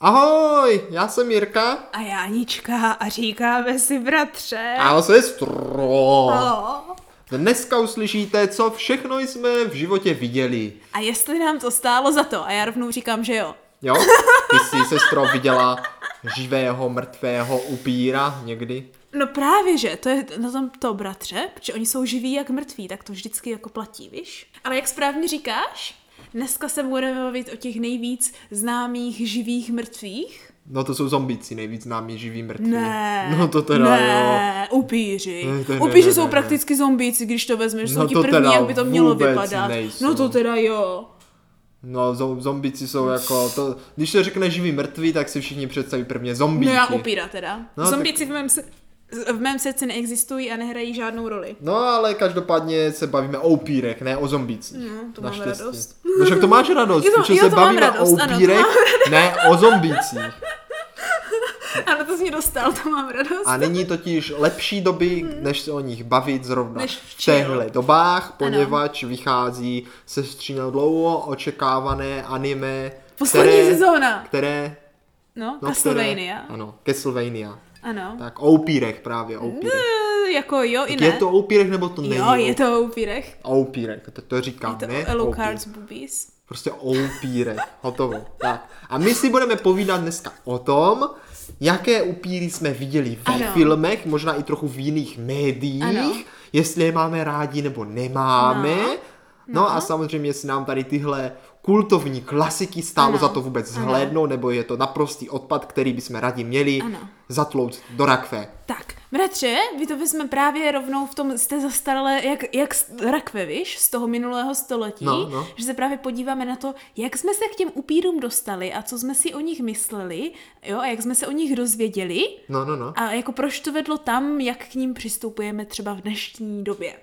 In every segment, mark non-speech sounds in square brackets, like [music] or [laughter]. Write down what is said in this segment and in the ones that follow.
Ahoj, já jsem Jirka. A Jánička a říkáme si bratře. A sestro. Oh. Dneska uslyšíte, co všechno jsme v životě viděli. A jestli nám to stálo za to, a já rovnou říkám, že jo. Jo? [laughs] Ty jsi, sestro, viděla živého, mrtvého upíra někdy? No právě, že, to je na tom to, bratře, protože oni jsou živí jak mrtví, tak to vždycky jako platí, víš? Ale jak správně říkáš, dneska se budeme bavit o těch nejvíc známých živých mrtvých. No to jsou zombíci, nejvíc známí živí mrtví. Ne, No to teda ne, upíři. Ne, to ne, upíři ne, jsou ne, prakticky zombíci, když to vezmeš, No jsou ti to první, jak by to mělo vypadat. nejsou. No to teda jo. No, zo- zombíci jsou jako, to, když se řekne živí mrtví, tak si všichni představí prvně zombíky. No já upíra teda. No, No, tak- v mém, v mém srdci neexistují a nehrají žádnou roli. No, ale každopádně se bavíme o upírech, ne o zombících. No, to mám radost. No však to máš [laughs] radost, Jo, to- protože jo, se bavíme radost, o ano, upírech, mám ne o zombících. [laughs] Ano, to jsi mě dostal, to mám radost. A není totiž lepší doby, než se o nich bavit zrovna Než v těchto dobách, poněvadž vychází se střínou dlouho očekávané anime, Poslední které, sezóna. které, No, no, Castlevania. Které, ano, Castlevania. Ano. Tak o upírech právě, o upírech. Eh, jako jo i Tak ne. je to o upírech nebo to není? jo, je to o upírech. O upírech, to, to Je říkám, to ne? Alucard's boobies. Prostě o upírech. Hotovo. Tak. A my si budeme povídat dneska o tom, jaké upíry jsme viděli ve Ano. filmech, možná i trochu v jiných médiích, Ano. jestli je máme rádi nebo nemáme. No, No. no a samozřejmě, jestli nám tady tyhle kultovní klasiky stálo Ano. za to vůbec zhlédnout, nebo je to naprostý odpad, který bychom rádi měli Ano. zatlouct do rakve. Tak, bratře, vy to vezme právě rovnou v tom, jste zastaralé, jak, jak z- rakve, víš, z toho minulého století, No, no. že se právě podíváme na to, jak jsme se k těm upírům dostali a co jsme si o nich mysleli, jo, a jak jsme se o nich dozvěděli No, no, no. a jako proč to vedlo tam, jak k ním přistupujeme třeba v dnešní době.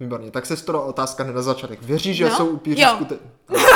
Výborně, tak se to otázka hned na začátek. Věříš, že No, jsou upíři jo. [laughs]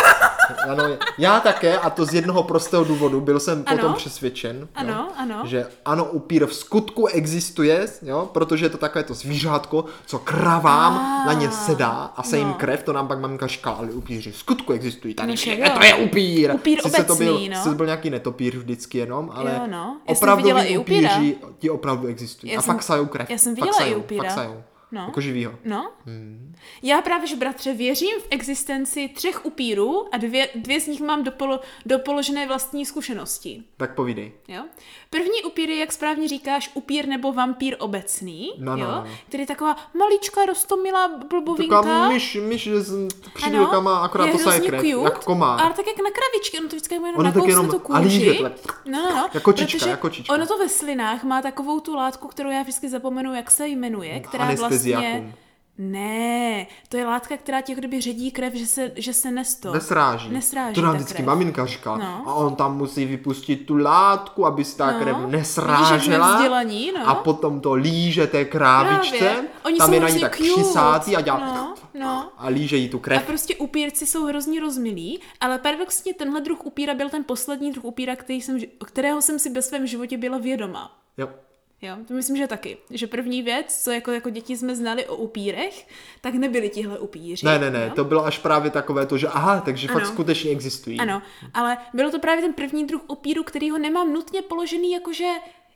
Ano, já také, a to z jednoho prostého důvodu. Byl jsem Ano. potom přesvědčen, Ano, jo, ano. že ano, upír v skutku existuje, jo, protože je to takové to zvířátko, co kravám Ah, na ně sedá a se jim no. krev, to nám pak maminka říkala, ale upíři v skutku existují. Tady No je, to je upír. Upír Sice to byl, obecný, no. to byl nějaký netopír vždycky jenom, ale Jo, no. Opravdu i upíři, ti opravdu existují. Já a jsem- fakt sajou krev. já jsem viděla i sajou, upíra. Fakt sajou. No. Jako živýho. No. Hmm. Já právě, že bratře, věřím v existenci třech upírů a dvě, dvě z nich mám dopolo, dopoložené vlastní zkušenosti. Tak povídej. Jo? První upír je, jak správně říkáš, upír nebo vampír obecný, No, no, jo? no. který je taková maličká, rostomilá blbovinka. Taková myš, myš s křidílkama, akorát je to krev, cute, jak komár. Ale tak jak na kravičky, ono to vždycky jenom Ono tak nakousne jenom tu kůži. takhle. No, no, no. Jako kočička, protože jako kočička. Ono to ve slinách má takovou tu látku, kterou já vždycky zapomenu, jak se jmenuje, která vlastně... Ne, to je látka, která ti jako kdyby ředí krev, že se, že se nesto. Nesráží. Nesráží to nám vždycky krev. maminka říká. No. A on tam musí vypustit tu látku, aby se ta No. krev nesrážela. vzdělaní, no. A potom to líže té krávičce. Právě. Oni tam jsou je na ní tak přisátý a dělá... No, no. A líže jí tu A krev. prostě upírci jsou hrozně rozmilí, ale paradoxně tenhle druh upíra byl ten poslední druh upíra, který jsem, kterého jsem si ve svém životě byla vědoma. Jo. Jo, to myslím, že taky. Že první věc, co jako, jako děti jsme znali o upírech, tak nebyli tihle upíři. Ne, ne, ne, jo? to bylo až právě takové to, že aha, takže fakt Ano. skutečně existují. Ano, ale bylo to právě ten první druh upíru, který ho nemám nutně položený jakože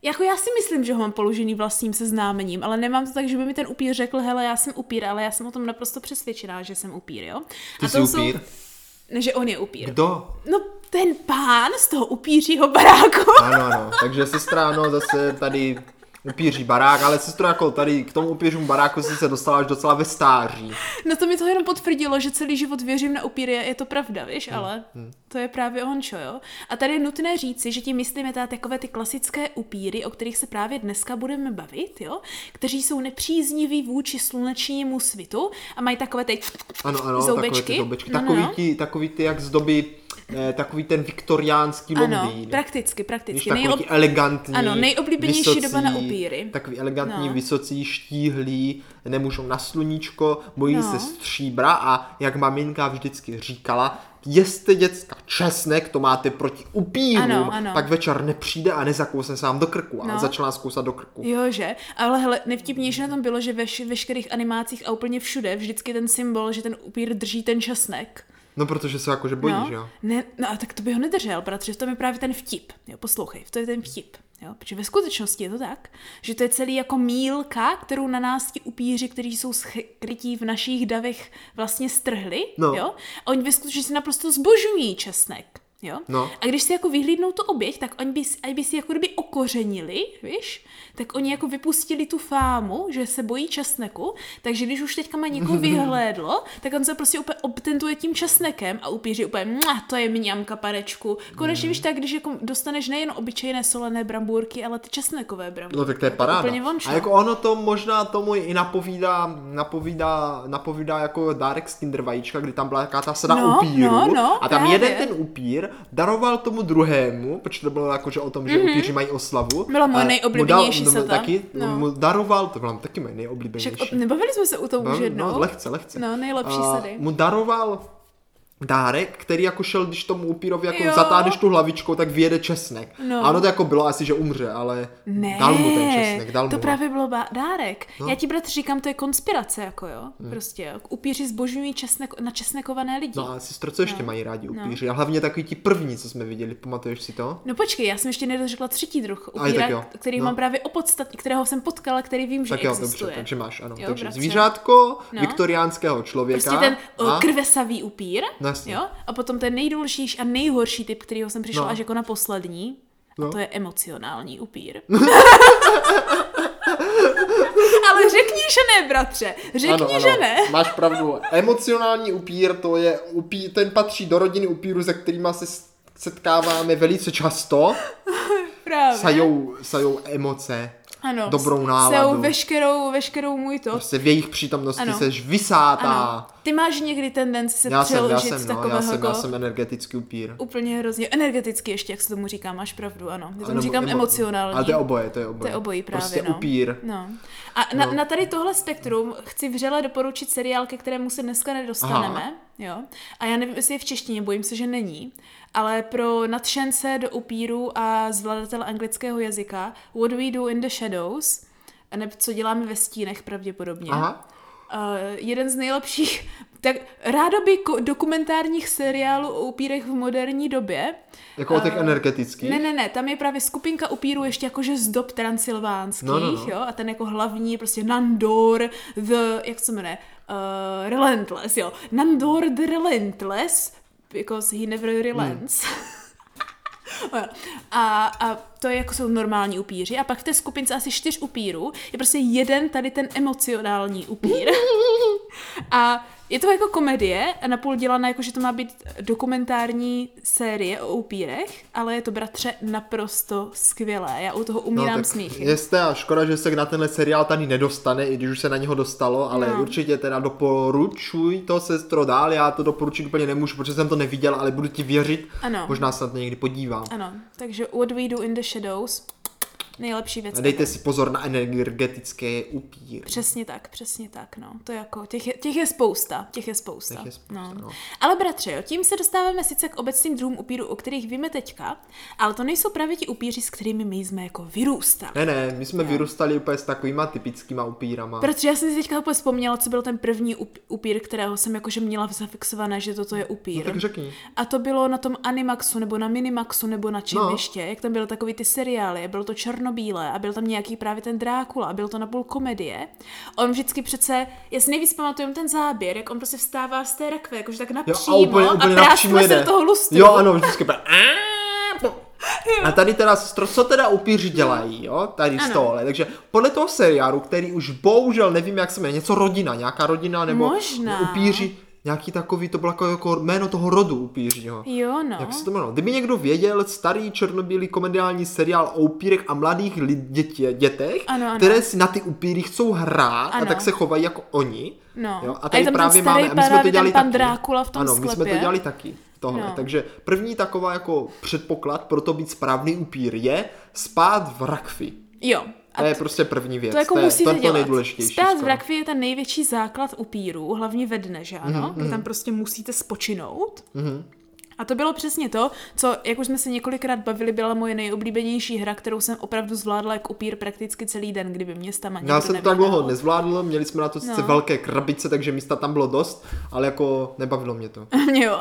jako já si myslím, že ho mám položený vlastním seznámením, ale nemám to tak, že by mi ten upír řekl, hele, já jsem upír, ale já jsem o tom naprosto přesvědčená, že jsem upír, jo? Ty A jsi upír? Jsou... Ne, že on je upír. Kdo? No, ten pán z toho upířího baráku. Ano, ano. Takže sestra, ano, zase tady upíří barák, ale sestro, jako tady k tomu upířům baráku si se dostala až docela ve stáří. No to mi to jenom potvrdilo, že celý život věřím na upíry, je to pravda, víš, ale to je právě ončo, jo. A tady je nutné říci, že tím myslíme teda takové ty klasické upíry, o kterých se právě dneska budeme bavit, jo, kteří jsou nepřízniví vůči slunečnímu svitu a mají takové ty Ano, ano, Zoubečky? takové ty zoubečky. No, no, Takový, no. ti, takový ty, jak z doby, takový ten viktoriánský ano, Londýn. prakticky, Víš, prakticky. takový Nejob... elegantní, Ano, nejoblíbenější vysocí, doba na upíry. Takový elegantní, No. vysocí, štíhlí, nemůžou na sluníčko, bojí No. se stříbra a jak maminka vždycky říkala, jeste děcka česnek, to máte proti upírům, Ano, ano. pak večer nepřijde a nezakousne se vám do krku. A No. začala nás kousat do krku. Jo, že? Ale hele, nevtipnější na tom bylo, že ve veškerých animácích a úplně všude vždycky ten symbol, že ten upír drží ten česnek. No, protože se jakože bojí, no, že jo? Ne, no a tak to by ho nedržel, bratře, to je právě ten vtip. Jo, poslouchej, to je ten vtip. Jo, protože ve skutečnosti je to tak, že to je celý jako mílka, kterou na nás ti upíři, kteří jsou skrytí v našich davech, vlastně strhli. No. Jo? A oni ve skutečnosti naprosto zbožují česnek. Jo? No. A když si jako vyhlídnou tu oběť, tak oni by, aj by si jako kdyby okořenili, víš, tak oni jako vypustili tu fámu, že se bojí česneku, takže když už teďka má někoho [laughs] vyhlédlo, tak on se prostě úplně obtentuje tím česnekem a upíří úplně, "Mua, to je mňamka panečku. Konečně víš tak, když jako dostaneš nejen obyčejné solené brambůrky, ale ty česnekové brambůrky. No tak to je paráda. Úplně vončo. A jako ono to možná tomu i napovídá, napovídá, napovídá jako dárek z Kinder vajíčka, kdy tam byla jaká ta sada No, upíru. no, no, a tam právě. jeden ten upír daroval tomu druhému, protože to bylo jako, že o tom, že mm-hmm. upíři mají oslavu. Byla moje mu nejoblíbenější dal, sada. Taky, No. mu daroval, to byla taky moje Však nejoblíbenější. o, nebavili jsme se u toho už No, jednou. no, lehce, lehce. No, nejlepší sady. Mu daroval dárek, který jako šel, když tomu upírovi jako Jo. zatáhneš tu hlavičkou, tak vyjede česnek. No. A ono to jako bylo asi, že umře, ale Ne, dal mu ten česnek, dal to mu ho. právě byl bá- dárek. No. Já ti bratře říkám, to je konspirace, jako jo. Hmm. Prostě, upíři zbožňují česnek, na česnekované lidi. No a sestro, co ještě mají rádi upíři? A hlavně takový ti první, co jsme viděli, pamatuješ si to? No počkej, já jsem ještě nedořekla třetí druh Aj, upíra, jo. který No. mám právě opodstatně, kterého jsem potkala, který vím, že Tak jo, existuje. dobře, takže máš, ano. Jo, takže bratře. zvířátko No. viktoriánského člověka. Prostě ten a... krvesavý upír, No jasně. jo? A potom ten nejdůležitější a nejhorší typ, kterýho jsem přišla No. až jako na poslední, a No. to je emocionální upír. [laughs] Ale řekni, že ne, bratře. Řekni, že ne. máš pravdu. Emocionální upír, to je upí, ten patří do rodiny upíru, se kterými se setkáváme velice často. [laughs] Právě. Sajou, sajou emoce, ano, dobrou náladu. Jsou veškerou, veškerou můj to. prostě v jejich přítomnosti Ano. seš vysátá. Ano. Ty máš někdy tendenci se Já jsem, já přeložit jsem, no, takového já jsem, já jako- jsem energetický upír. Úplně hrozně energeticky ještě, jak se tomu říká, máš pravdu, ano. Já tomu Nebo říkám emo- emocionální. Ale to je oboje, to je oboje. To je obojí právě, Prostě no. upír. No. A na, No. na tady tohle spektrum chci vřele doporučit seriál, ke kterému se dneska nedostaneme. Jo? A já nevím, jestli je v češtině, bojím se, že není. Ale pro nadšence do upíru a zvladatele anglického jazyka What We Do in the Shadows, nebo co děláme ve stínech pravděpodobně. Aha. Uh, jeden z nejlepších, tak rádoby ko- dokumentárních seriálů o upírech v moderní době. Jako o těch energetických. Ne, ne, ne, tam je právě skupinka upírů ještě jakože z dob transylvánských, No, no, no. jo, a ten jako hlavní prostě Nandor the, jak se jmenuje, uh, Relentless, jo, Nandor the Relentless, because he never relents. [laughs] A, a to je jako jsou normální upíři. A pak v té skupince asi čtyř upírů je prostě jeden tady ten emocionální upír. [laughs] A je to jako komedie napůl dělaná jako, že to má být dokumentární série o upírech, ale je to bratře naprosto skvělé. Já u toho umírám no, smíchy. Je a škoda, že se na tenhle seriál tady nedostane, i když už se na něho dostalo, ale No. určitě teda doporučuj to sestro dál, já to doporučit úplně nemůžu, protože jsem to neviděl, ale budu ti věřit, Ano. možná se na to někdy podívám. Ano, takže What We Do in the Shadows, nejlepší věc. A dejte si pozor na energetické upíry. Přesně tak, přesně tak, no. To jako, těch je, těch je spousta, těch je spousta. Těch je spousta, no. no. Ale bratře, jo, tím se dostáváme sice k obecným druhům upírů, o kterých víme teďka, ale to nejsou právě ti upíři, s kterými my jsme jako vyrůstali. Ne, ne, my jsme vyrůstali úplně s takovýma typickýma upírama. Protože já jsem si teďka úplně vzpomněla, co byl ten první up, upír, kterého jsem jakože měla zafixované, že toto je upír. No tak řekni. A to bylo na tom Animaxu, nebo na Minimaxu, nebo na čem No. ještě, jak tam byly takový ty seriály, bylo to černobílé a byl tam nějaký právě ten Drákula a byl to napůl komedie. On vždycky přece, já si nejvíc pamatuju ten záběr, jak on prostě vstává z té rakve, jakože tak Jo, napřímo a úplně, úplně a napřímo se do toho lustru. Jo, ano, vždycky úplně. A tady teda, sestro, co teda upíři dělají, jo, tady z Ano. tohle. Takže podle toho seriálu, který už bohužel nevím, jak se jmenuje, něco rodina, nějaká rodina, nebo Možná. upíři, nějaký takový, to bylo jako, jako jméno toho rodu upířího. Jo, no. Jak se to jmenovalo? Kdyby někdo věděl, starý černobílý komediální seriál o upírech a mladých lid, dětě, dětech, Ano, ano. které si na ty upíry chcou hrát a Ano. tak se chovají jako oni. No. Jo? A A tady tam ten právě máme, a my jsme to dělali taky. Drákula v tom ano, my jsme to sklepě. dělali taky. Tohle. No. Takže první taková jako předpoklad pro to být správný upír je spát v rakvi. Jo. A To je prostě první věc. To jako je, musíte to, je to dělat. nejdůležitější. Spát v rakvi je ten největší základ upírů, hlavně ve dne, že ano? Mhm, Mm-hmm. Kdy tam prostě musíte spočinout. Mhm. A to bylo přesně to, co, jak už jsme se několikrát bavili, byla moje nejoblíbenější hra, kterou jsem opravdu zvládla jako upír prakticky celý den, kdyby mě tam Já jsem to tak dlouho nezvládl, měli jsme na to sice no. velké krabice, takže místa tam bylo dost, ale jako nebavilo mě to. [laughs] [laughs] Jo.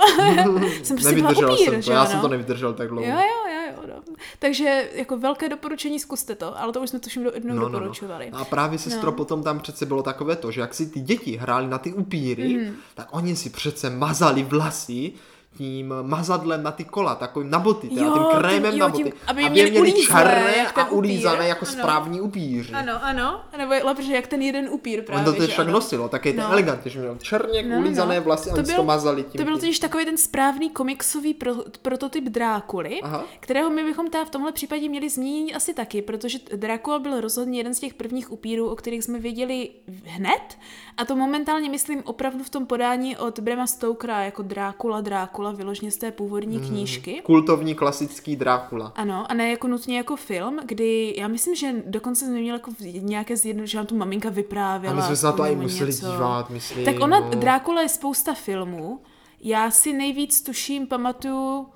jsem prostě nevydržel upír, jsem to, já no? jsem to nevydržel tak dlouho. Jo, jo, jo, jo. No. Takže jako velké doporučení, zkuste to, ale to už jsme tuším jednou no, doporučovali. No, no. A právě sestro no. potom tam přece bylo takové to, že jak si ty děti hráli na ty upíry, mm. tak oni si přece mazali vlasy tím mazadlem na ty kola, takovým na boty, teda jo, tím krémem tím, jo, na boty, tím, aby, aby měli, měli černé a ulízané jako ano. správní upíři. Ano, ano, nebo lepší, jak ten jeden upír právě. On to však nosilo, tak je to no. elegantně, že měl černě no, ulízané no. vlasy a to, byl, to mazali tím. To byl totiž takový ten správný komiksový pro, prototyp Drákuly, Aha. kterého my bychom teda v tomhle případě měli zmínit asi taky, protože Drákula byl rozhodně jeden z těch prvních upírů, o kterých jsme věděli hned a to momentálně myslím opravdu v tom podání od Brema Stokera jako Drákula, Drákula, vyložně z té původní mm, knížky. Kultovní klasický Drákula. Ano, a ne jako nutně jako film, kdy já myslím, že dokonce jsme měli jako nějaké zjedno, že nám tu maminka vyprávěla. A my jsme se na to i museli něco. dívat, myslím. Tak ona, no. Drákula je spousta filmů. Já si nejvíc tuším, pamatuju,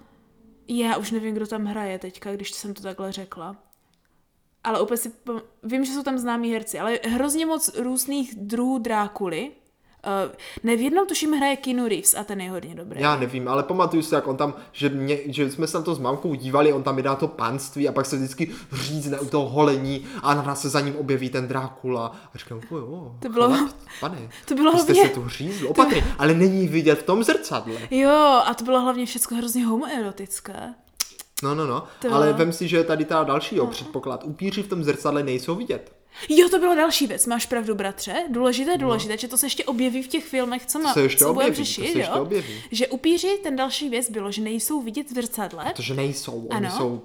já už nevím, kdo tam hraje teďka, když jsem to takhle řekla ale úplně si, vím, že jsou tam známí herci, ale hrozně moc různých druhů Drákuly. Uh, ne, v jednom tuším hraje Keanu Reeves a ten je hodně dobrý. Já nevím, ale pamatuju si, jak on tam, že, mě, že jsme se na to s mámkou dívali, on tam vydá to panství a pak se vždycky řízne u toho holení a na nás se za ním objeví ten Drákula. A říkám, jo, jo, to bylo, chlap, pane, to bylo hlavně, se tu řízl, opatrně, to... ale není vidět v tom zrcadle. Jo, a to bylo hlavně všechno hrozně homoerotické. No, no, no. To... Ale vem si, že tady ta další no. předpoklad. Upíři v tom zrcadle nejsou vidět. Jo, to byla další věc, máš pravdu, bratře. Důležité, no. důležité, no. že to se ještě objeví v těch filmech, co, má, se ještě co objeví, řešit, to se ještě jo? Objeví. Že upíři, ten další věc bylo, že nejsou vidět v zrcadle. Protože nejsou, ano. oni jsou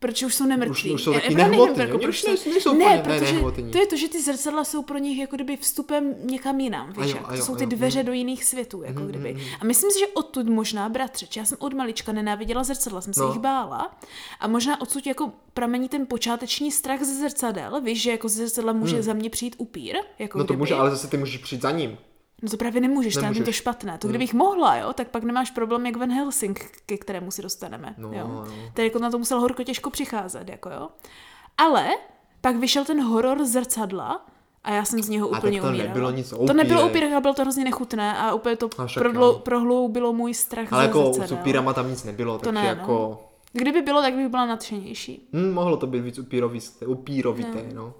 Protože už jsou nemrtví. Už, už jsou taky nehmotní, jako, proč to... nejsou ne, protože to je to, že ty zrcadla jsou pro nich jako kdyby vstupem někam jinam, víš, a jo, a jo, to jsou ty dveře mm. do jiných světů, jako mm, kdyby. Mm, a myslím si, že odtud možná, bratře, já jsem od malička nenáviděla zrcadla, jsem se no. jich bála a možná odsud jako pramení ten počáteční strach ze zrcadel, víš, že jako ze zrcadla může hmm. za mě přijít upír, jako No to kdyby. může, ale zase ty můžeš přijít za ním. No to právě nemůžeš, nemůžeš. tam je to špatné. To kdybych mohla, jo, tak pak nemáš problém jak Van Helsing, ke kterému si dostaneme. No, jo. no. Tady jako na to musel horko těžko přicházet, jako jo. Ale pak vyšel ten horor zrcadla a já jsem z něho a úplně to umírala. nebylo nic To nebylo upír, ale bylo to hrozně nechutné a úplně to prodlo, prohloubilo můj strach Ale jako s upírama tam nic nebylo, to takže ne, jako... No. Kdyby bylo, tak bych byla nadšenější. Hmm, mohlo to být víc upírovité, upírovité no. no.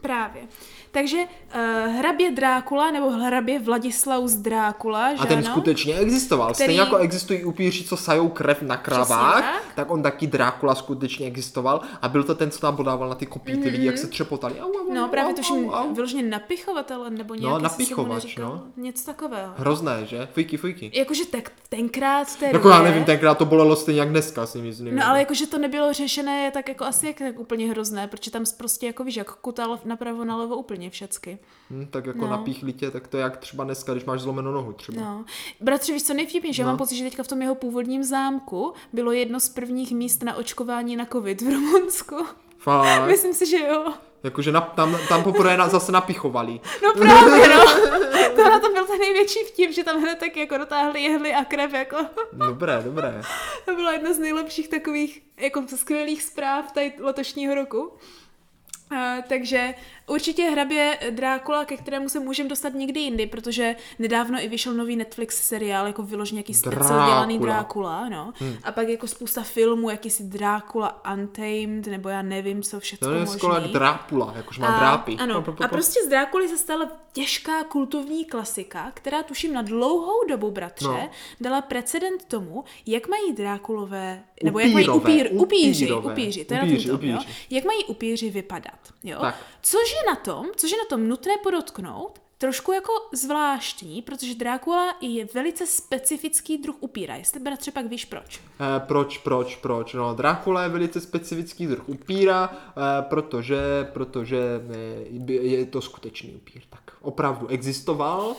Právě. Takže uh, hrabě Drákula nebo hrabě Vladislaus Drákula, že A ten ano? skutečně existoval. Který... Stejně jako existují upíři, co sajou krev na kravách, tak. tak on taky Drákula skutečně existoval a byl to ten, co tam podával na ty kopí, ty mm-hmm. lidi, jak se třepotali. Au, au, no právě tuším vyloženě napichovatel nebo nějaký No napichovač, no. Něco takového. Hrozné, že? Fujky, fujky. Jakože tak tenkrát té Jako já nevím, tenkrát to bolelo stejně jak dneska, si myslím. No ale jakože to nebylo řešené, tak jako asi jak tak úplně hrozné, protože tam prostě jako víš, jak kutal napravo nalevo úplně všecky. Hmm, tak jako no. napíchli tě, tak to je jak třeba dneska, když máš zlomenou nohu třeba. No. Bratře, víš co nejvtipnější, že no. já mám pocit, že teďka v tom jeho původním zámku bylo jedno z prvních míst na očkování na covid v Rumunsku. Fakt. [laughs] Myslím si, že jo. Jakože na, tam, tam poprvé na, zase napichovali. No právě, no. [laughs] To na to byl ten největší vtip, že tam hned tak jako dotáhli jehly a krev, jako. [laughs] Dobré, dobré. To bylo jedna z nejlepších takových, jako skvělých zpráv tady letošního roku. Uh, takže určitě hrabě Drákula, ke kterému se můžeme dostat někdy jindy, protože nedávno i vyšel nový Netflix seriál, jako vyložený nějaký speciál dělaný Drákula, no. Hmm. A pak jako spousta filmů, jakýsi Drákula Untamed, nebo já nevím, co všechno To je skoro jak Drákula, jakož má drápy. Ano, a prostě z Drákuly se stala těžká kultovní klasika, která tuším na dlouhou dobu, bratře, no. dala precedent tomu, jak mají Drákulové, nebo jak mají upír, upíři, upíři, to je upíři, na tom, upíři. Jo? jak mají upíři vypadat. Jo? Tak. Což je na tom, což je na tom nutné podotknout, trošku jako zvláštní, protože Drákula je velice specifický druh upíra. Jestli bratře pak víš proč. Eh, proč, proč, proč? No, Drákula je velice specifický druh upíra, eh, protože, protože eh, je to skutečný upír. Tak opravdu existoval,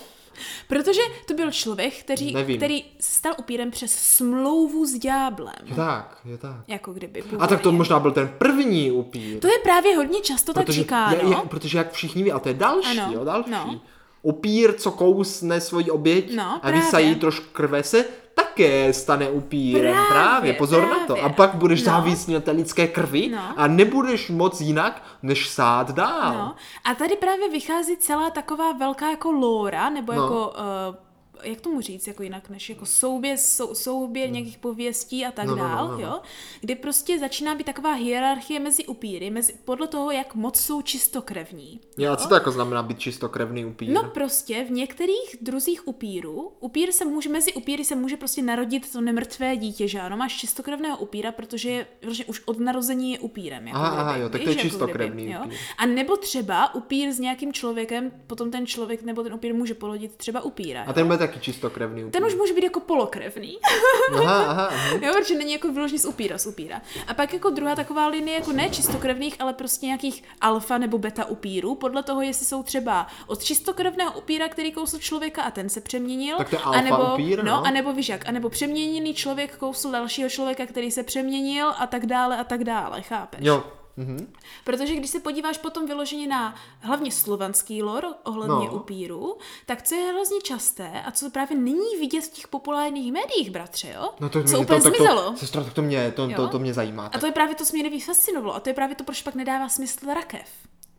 Protože to byl člověk, který, který stal upírem přes smlouvu s ďáblem. Tak, je tak. Jako kdyby. Původně. A tak to možná byl ten první upír. To je právě hodně často protože, tak říkáno. Je, je, protože jak všichni ví, a to je další, ano, jo, další. No. Upír, co kousne svoji oběť no, a vysají trošku krve se, také stane upírem. Právě, Právě, pozor na to. právě. A pak budeš No. závislý na té lidské krvi No. a nebudeš moc jinak, než sát dál. No. A tady právě vychází celá taková velká jako lóra, nebo No. jako, uh, jak tomu říct, jako jinak, než jako souběr, sou, souběr nějakých pověstí a tak No, no, no, dál, no, no. jo? Kdy prostě začíná být taková hierarchie mezi upíry, mezi, podle toho, jak moc jsou čistokrevní. Jo, a co to jako znamená být čistokrevný upír? No prostě v některých druzích upírů, upír se může, mezi upíry se může prostě narodit to nemrtvé dítě, že ano, máš čistokrevného upíra, protože je, vlastně už od narození je upírem. Jako Aha, kdyby, aha, jo, tak to je jako čistokrevný jo. upír. A nebo třeba upír s nějakým člověkem, potom ten člověk nebo ten upír může polodit třeba upíra. A jo. ten bude taky čistokrevný upír. ten už může být jako polokrevný. [laughs] Aha, aha, aha. Jo, protože není jako vyloženě z upíra, z upíra. A pak jako druhá taková linie, jako ne čistokrevných, ale prostě nějakých alfa nebo beta upírů, podle toho, jestli jsou třeba od čistokrevného upíra, který kousl člověka a ten se přeměnil. Tak to je alfa anebo, upír, no. no. a nebo víš jak, a nebo přeměněný člověk kousl dalšího člověka, který se přeměnil a tak dále a tak dále, chápeš? Jo. Mhm. Protože když se podíváš potom vyloženě na hlavně slovanský lore ohledně No. upíru, tak co je hrozně časté a co právě není vidět v těch populárních médiích, bratře, jo? No to, co mě, úplně to, tak zmizelo. to, sestro, tak to mě, to, to, Jo? to mě zajímá. A Tak. to je právě to, co mě nejvíc fascinovalo. A to je právě to, proč pak nedává smysl rakev.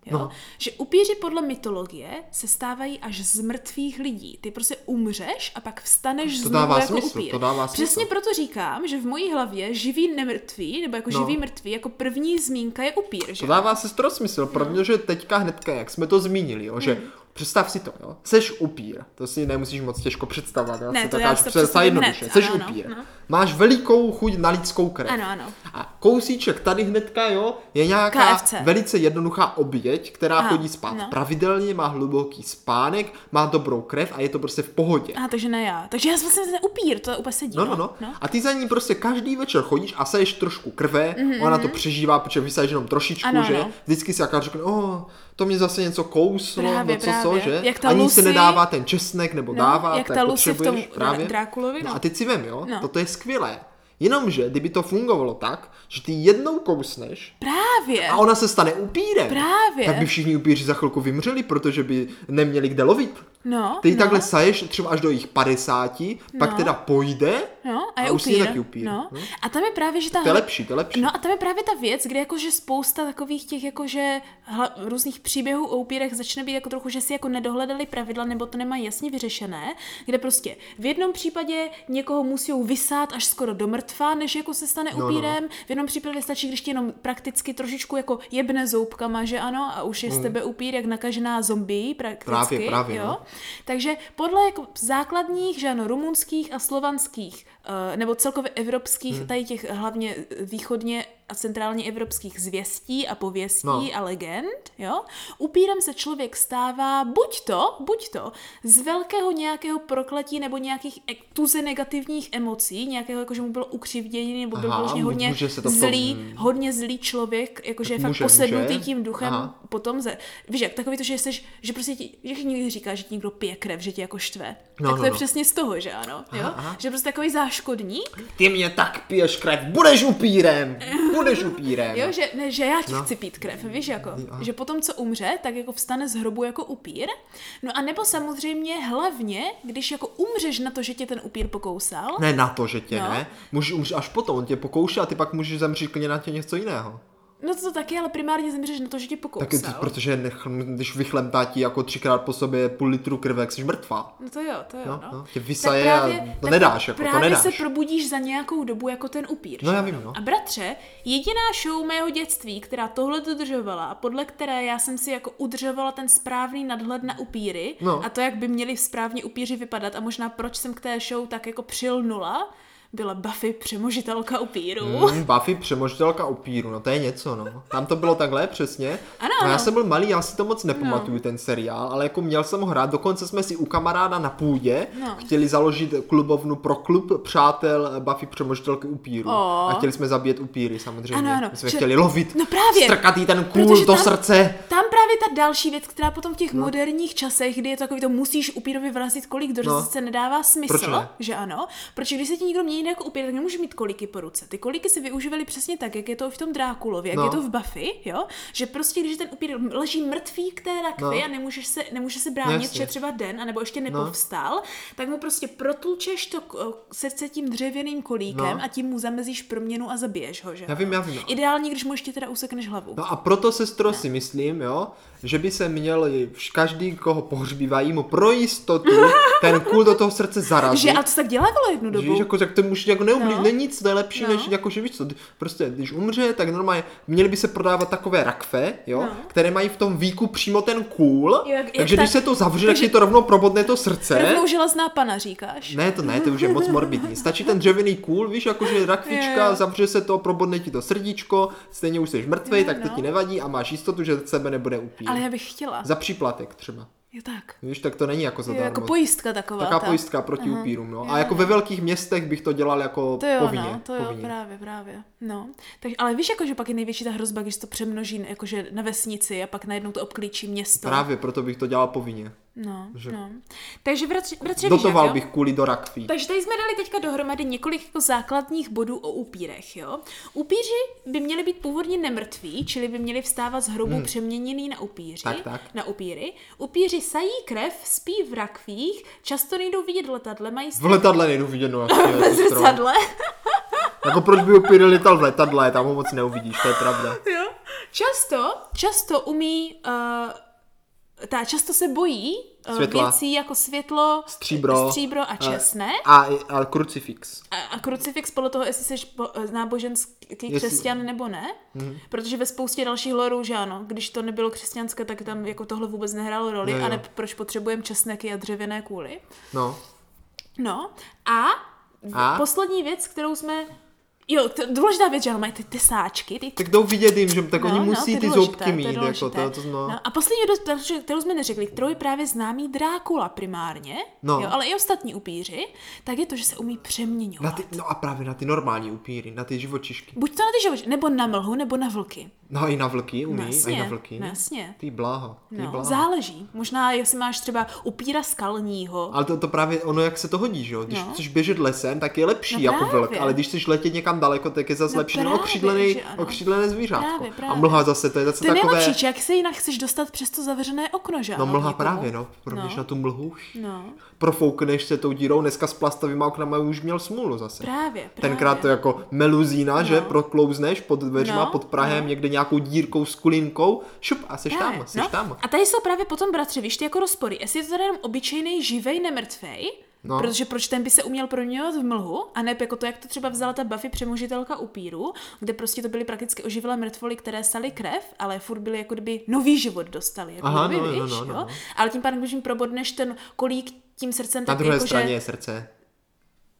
Jo? No. Že upíři podle mytologie se stávají až z mrtvých lidí. Ty prostě umřeš a pak vstaneš To znovu dává jako smysl, upír. to dává smysl. Přesně proto říkám, že v mojí hlavě živý nemrtvý, nebo jako No. živý mrtvý, jako první zmínka je upír. Že? To dává sestro smysl, protože teďka hnedka, jak jsme to zmínili, jo, Hmm. Představ si to, jo, seš upír, to si nemusíš moc těžko představovat, jo, Ne, si to to já si to představit jednoduše, seš ano, ano, upír, no. máš velikou chuť na lidskou krev. Ano, ano. A kousíček tady hnedka, jo, je nějaká KFC. velice jednoduchá oběť, která Aha, chodí spát no. pravidelně, má hluboký spánek, má dobrou krev a je to prostě v pohodě. A takže ne já. Takže já jsem vlastně ten upír, to úplně sedí. No, no, no, no. A ty za ní prostě každý večer chodíš a seješ trošku krve, mm-hmm. ona to přežívá, protože vysaješ jenom trošičku, Ano, že? ano. Vždycky si jaká řekne, oh, to mě zase něco kouslo, Právě, no co, co, právě. že? Jak ta Ani se Lucy- nedává ten česnek, nebo No, dává, jak tak ta Lucy v tom právě. Drákulovi, No no. a teď si vem, jo, No. toto je skvělé. Jenomže, kdyby to fungovalo tak, že ty jednou kousneš Právě. a ona se stane upírem, Právě. tak by všichni upíři za chvilku vymřeli, protože by neměli kde lovit. No, Ty no. takhle saješ třeba až do jich 50, pak No. teda pojde No, a je a upír. je taky upír. No. No. A tam je právě, že ta... To je lepší, to je lepší. No a tam je právě ta věc, kde jakože spousta takových těch jakože hla, různých příběhů o upírech začne být jako trochu, že si jako nedohledali pravidla nebo to nemají jasně vyřešené, kde prostě v jednom případě někoho musí vysát až skoro do mrtva, než jako se stane no, no. upírem, v jednom případě stačí, když tě jenom prakticky trošičku jako jebne zoubkama, že ano, a už je z tebe upír jak nakažená zombie prakticky, Mm. Právě, právě, jo. no. Takže podle jako základních, že ano, rumunských a slovanských, nebo celkově evropských, Hmm. tady těch hlavně východně a centrálně evropských zvěstí a pověstí No. a legend, jo, upírem se člověk stává buď to, buď to, z velkého nějakého prokletí nebo nějakých e- tuze negativních emocí, nějakého, jako že mu bylo ukřivdění, nebo byl Aha, hodně to zlý, hodně zlý člověk, jakože je fakt Může, posednutý může. tím duchem Aha. potom ze, víš jak, takový to, že jsi, že prostě ti, že někdy říká, že ti někdo pije krev, že tě jako štve. No, tak to no, je no. přesně z toho, že ano, jo? aha. Že prostě takový záškodník, Ty mě tak piješ krev, budeš upírem, [laughs] budeš upírem. jo, že, ne, že já ti No. chci pít krev, víš jako, že potom, co umře, tak jako vstane z hrobu jako upír. No a nebo samozřejmě hlavně, když jako umřeš na to, že tě ten upír pokousal, Ne na to, že tě No. ne. Můžeš umřít až potom, on tě pokouší a ty pak můžeš zemřít klidně na tě něco jiného. No to, to taky, ale primárně zemřeš na to, že tě pokousal. Tak, ty- protože nech, když vychlemtá ti jako třikrát po sobě půl litru krve, jak jsi mrtvá. No to jo, to jo, No, no. no, tě Tak vysaje a to nedáš, jako, to právě nedáš. se probudíš za nějakou dobu jako ten upír. No, že já vím, no. A bratře, jediná show mého dětství, která tohle dodržovala a podle které já jsem si jako udržovala ten správný nadhled na upíry No. a to, jak by měli správně upíři vypadat a možná proč jsem k té show tak jako přilnula, byla Buffy přemožitelka upíru. Mm, Buffy přemožitelka upíru, no to je něco, no. Tam to bylo takhle, přesně. Ano, no, já jsem byl malý, já si to moc nepamatuju, ten seriál, ale jako měl jsem ho hrát, dokonce jsme si u kamaráda na půdě No. chtěli založit klubovnu pro klub přátel Buffy přemožitelky upíru. O. A chtěli jsme zabíjet upíry, samozřejmě. Ano, ano, My jsme že- chtěli lovit, No právě, strkat jí ten kůl protože do tam- srdce. Tam právě ta další věc, která potom v těch no. moderních časech, kdy je to takový to musíš upírovi vrazit kolik do no. nedává smysl, Proč ne? že ano? Protože když se ti někdo mění jako upír, tak nemůže mít koliky po ruce. Ty koliky se využívaly přesně tak, jak je to v tom Drákulovi, jak No. je to v Buffy, jo? Že prostě, když ten upír leží mrtvý k té rakvi No. a nemůže se, nemůže se bránit, Jasně. že třeba den, anebo ještě No. nepovstal, tak mu prostě protlučeš to srdce tím dřevěným kolíkem No. a tím mu zamezíš proměnu a zabiješ ho, že? Já vím, já vím. Ideální, když mu ještě teda usekneš hlavu. No a proto, sestro, si myslím, jo, že by se měli vš- každý, koho pohřbívají, mu pro jistotu ten kůl do toho srdce zarazit. Že, a to se tak dělávalo jednu Že dobu. Víš, jako, tak to může jako neublí, No. není nic, to je lepší, No. než jako, že víš co, prostě když umře, tak normálně měly by se prodávat takové rakve, jo, No. které mají v tom víku přímo ten kůl, Jak- jak takže když tak- se to zavře, tak takže- ti to rovnou probodne to srdce. Rovnou železná pana, říkáš? Ne, to ne, to už je moc morbidní. Stačí ten dřevěný kůl, víš, jakože rakvička, jo. zavře se to, probodne ti to srdíčko, stejně už jsi mrtvej, Jo, tak to no. ti nevadí a máš jistotu, že sebe nebude upít. Ale já bych chtěla. Za příplatek třeba. Jo tak. Víš, tak to není jako zadarmo. jako pojistka taková. Taková ta. pojistka proti Aha. upírům, no. Jo, A jako ve velkých městech bych to dělal jako To jo, povinně. no, to jo, povinně. právě, právě. No. Tak, ale víš, jako, že pak je největší ta hrozba, když to přemnoží jakože na vesnici a pak najednou to obklíčí město. Právě proto bych to dělal povinně. No, Že- no. Takže bratře, bratře víš, Dotoval jo? bych kvůli do rakví. Takže tady jsme dali teďka dohromady několik jako základních bodů o upírech, jo. Upíři by měli být původně nemrtví, čili by měli vstávat z hrobu hmm. přeměněný na upíři, Tak, tak. na upíry. Upíři sají krev, spí v rakvích, často nejdou vidět letadle, mají V letadle nejdu vidět, no. [laughs] ve zrcadle. Jako proč by upír letal v letadle, tam ho moc neuvidíš, to je pravda. jo. Často, často umí, uh, ta, často se bojí uh, Světla. věcí jako světlo, Stříbro. stříbro a česnek. A, a krucifix. A, a krucifix podle toho, jestli jsi po, náboženský Jestli- křesťan nebo ne. Mhm. Protože ve spoustě dalších lorů, že ano, když to nebylo křesťanské, tak tam jako tohle vůbec nehrálo roli. Jo. A ne, proč potřebujeme česneky a dřevěné kůly. No. No a, A? poslední věc, kterou jsme... Jo, to, důležitá věc, že ano, mají ty tesáčky, ty Tak jdou vidět jim, že tak oni musí to je ty důležité, to je mít, jako důležité. to, to, no. no. A poslední věc, kterou jsme neřekli, kterou je právě známý Drákula primárně, No. jo, ale i ostatní upíři, tak je to, že se umí přeměňovat. Na ty, no a právě na ty normální upíry, na ty živočišky. Buď to na ty živoči, nebo na mlhu, nebo na vlky. No i na vlky umí, No a i na vlky. no jasně. Ty bláho, ty No, bláho. záleží. Možná, jestli máš třeba upíra skalního. Ale to, to právě ono, jak se to hodí, že jo? Když No. chceš běžet lesem, tak je lepší No jako vlk, ale když chceš letět někam daleko, tak je zase No lepší právě, okřídlený, že okřídlené zvířátko. Právě, A právě. mlha zase, to je zase je takové... že jak se jinak chceš dostat přes to zavřené okno, že No mlha někomu? právě, no. Protože No. na tu mlhu No, profoukneš se tou dírou, dneska s plastovými oknama už měl smůlu zase. právě, právě. Tenkrát to jako meluzína, že No. proklouzneš pod dveřma, No, pod Prahem, no. někde nějakou dírkou s kulinkou, šup a seš Právě, tam, seš no. tam. A tady jsou právě potom, bratři, víš, ty jako rozpory. Jestli je to tady jenom obyčejný, živej, nemrtvej, No. Protože proč ten by se uměl proměňovat v mlhu, a ne jako to, jak to třeba vzala ta Buffy přemožitelka upíru, kde prostě to byly prakticky oživilé mrtvoly, které staly krev, ale furt byly jako kdyby nový život dostali. Jako Aha, kdyby, no, no, víš, no, no, jo? no. Ale tím pádem, když jim probodneš ten kolík tím srdcem, Na tak druhé jako, straně že, je srdce.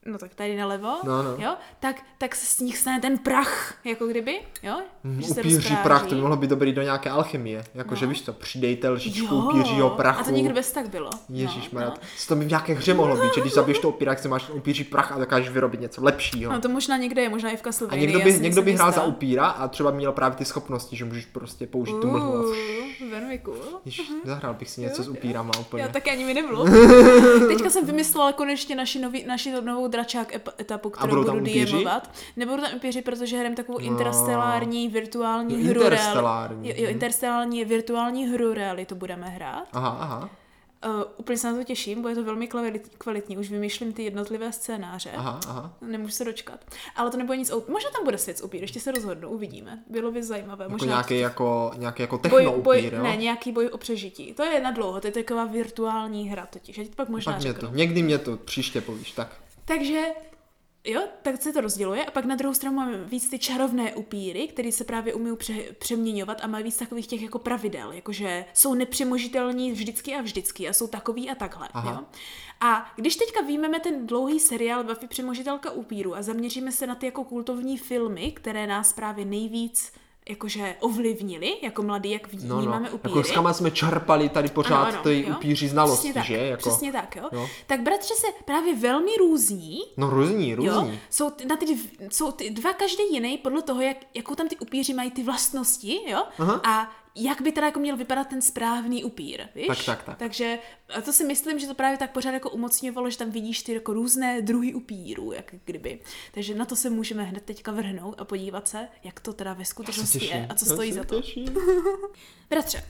No tak tady nalevo, No, no. jo, tak, tak se z nich stane ten prach, jako kdyby, jo, že se Upíří prach, to by mohlo být dobrý do nějaké alchemie. Jakože víš co, přidejte lžičku upířího prachu. A to někdy bez tak bylo. Ježíš no, no, no. To by v nějaké hře mohlo být, že když [laughs] zabiješ toho upíra, tak si máš upíří prach a dokážeš vyrobit něco lepšího. No to možná někde je, možná i v a Castlevanii. někdo by, někdo by hrál za upíra a třeba měl právě ty schopnosti, že můžeš prostě použít tu mlhu. a velmi cool. Ježiš, zahrál bych si něco s upírama úplně. Já taky ani mi nebylo. [laughs] Teďka jsem vymyslela konečně naši, nový, naši novou dračák etapu, kterou budu? DMovat. Nebudou tam upíři, protože hrajeme takovou interstellární virtuální Jo, hru. interstellární, Jo, jo, interstellární virtuální hru realitu budeme hrát. Aha, aha, Uh, úplně se na to těším, bude to velmi kvalit- kvalitní. Už vymýšlím ty jednotlivé scénáře. aha, aha. Nemůžu se dočkat. Ale to nebude nic... out- Možná tam bude svět upír, ještě se rozhodnu, uvidíme. Bylo by zajímavé. Jako Možná nějaký jako, nějaký jako boj, techno boj, upír, jo? ne, nějaký boj o přežití. To je na dlouho, to je taková virtuální hra totiž. Já ti to pak možná Pak mě to, někdy mě to příště povíš, tak. Takže Jo, tak se to rozděluje a pak na druhou stranu máme víc ty čarovné upíry, které se právě umí pře- přeměňovat a mají víc takových těch jako pravidel, jakože jsou nepřemožitelní vždycky a vždycky a jsou takový a takhle. Aha. Jo? A když teďka výjmeme ten dlouhý seriál Buffy přemožitelka upíru a zaměříme se na ty jako kultovní filmy, které nás právě nejvíc jakože ovlivnili, jako mladí, jak No, vnímáme no. upíry. Jako s kama jsme čerpali tady pořád Ano, ano, ty jo. upíří znalosti, Přesně tak, že? Jako, Přesně tak, jo? Jo. Tak bratře se právě velmi různí, No různí, různí. Jo? Jsou, ty, na ty, jsou ty dva každý jiný podle toho, jak, jakou tam ty upíři mají ty vlastnosti, jo? Aha. A jak by teda jako měl vypadat ten správný upír, víš? Tak, tak, tak. Takže a to si myslím, že to právě tak pořád jako umocňovalo, že tam vidíš ty jako různé druhy upírů, jak kdyby. Takže na to se můžeme hned teďka vrhnout a podívat se, jak to teda ve skutečnosti je a co stojí za to. [laughs] Bratře,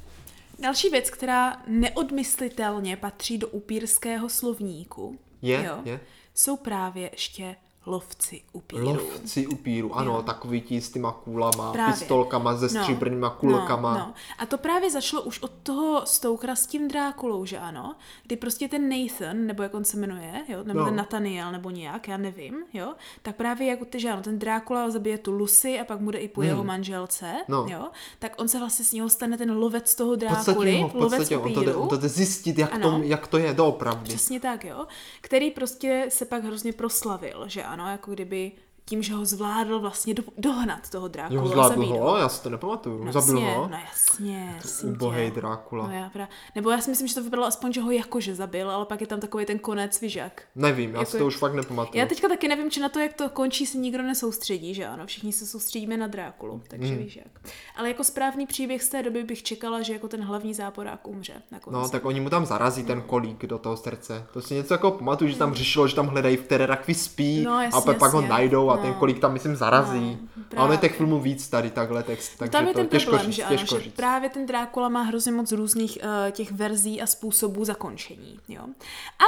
další věc, která neodmyslitelně patří do upírského slovníku, Je, jo, je. jsou právě ještě lovci upírů. Lovci upíru, ano, Jo. takový ti s těma kůlama, Právě. pistolkama se stříbrnýma kulkama. No, no. A to právě začalo už od toho Stoukra s tím Drákulou, že ano? Kdy prostě ten Nathan, nebo jak on se jmenuje, jo? nebo No. ten Nathaniel, nebo nějak, já nevím, jo? Tak právě jako ty, že ano, ten Drákula zabije tu Lucy a pak bude i po jeho manželce, Hmm. No. jo? Tak on se vlastně s něho stane ten lovec toho V podstatě, Drákuly, ho, lovec podstatě on to, jde, upíru. on to jde zjistit, jak, Ano. to, jak to je doopravdy. Přesně tak, jo. Který prostě se pak hrozně proslavil, že ano, jako kdyby tím, že ho zvládl vlastně do, dohnat toho Drákulu Jo, zvládl zabít ho, já si to nepamatuju. No Zabil jasně, ho. No jasně, jasně Ubohej. Drákula. No já pra... Nebo já si myslím, že to vypadalo aspoň, že ho jakože zabil, ale pak je tam takový ten konec vyžak. Nevím, já Jako si to už fakt nepamatuju. Já teďka taky nevím, či na to, jak to končí, se nikdo nesoustředí, že ano, všichni se soustředíme na Drákulu, takže Hmm. víš jak. Ale jako správný příběh z té doby bych čekala, že jako ten hlavní záporák umře na konci. No, tak oni mu tam zarazí ten kolík do toho srdce. To si něco jako pamatuju, že tam řešilo, že tam hledají, v které rakvi spí No, jasně, a pak, pak ho jasně. najdou a No. ten kolík tam, myslím, zarazí. No, a ono je těch filmů víc tady takhle text, takže tam je to ten těžko problém, říct, že ano, těžko že říct. právě ten Drákula má hrozně moc různých uh, těch verzí a způsobů zakončení, jo.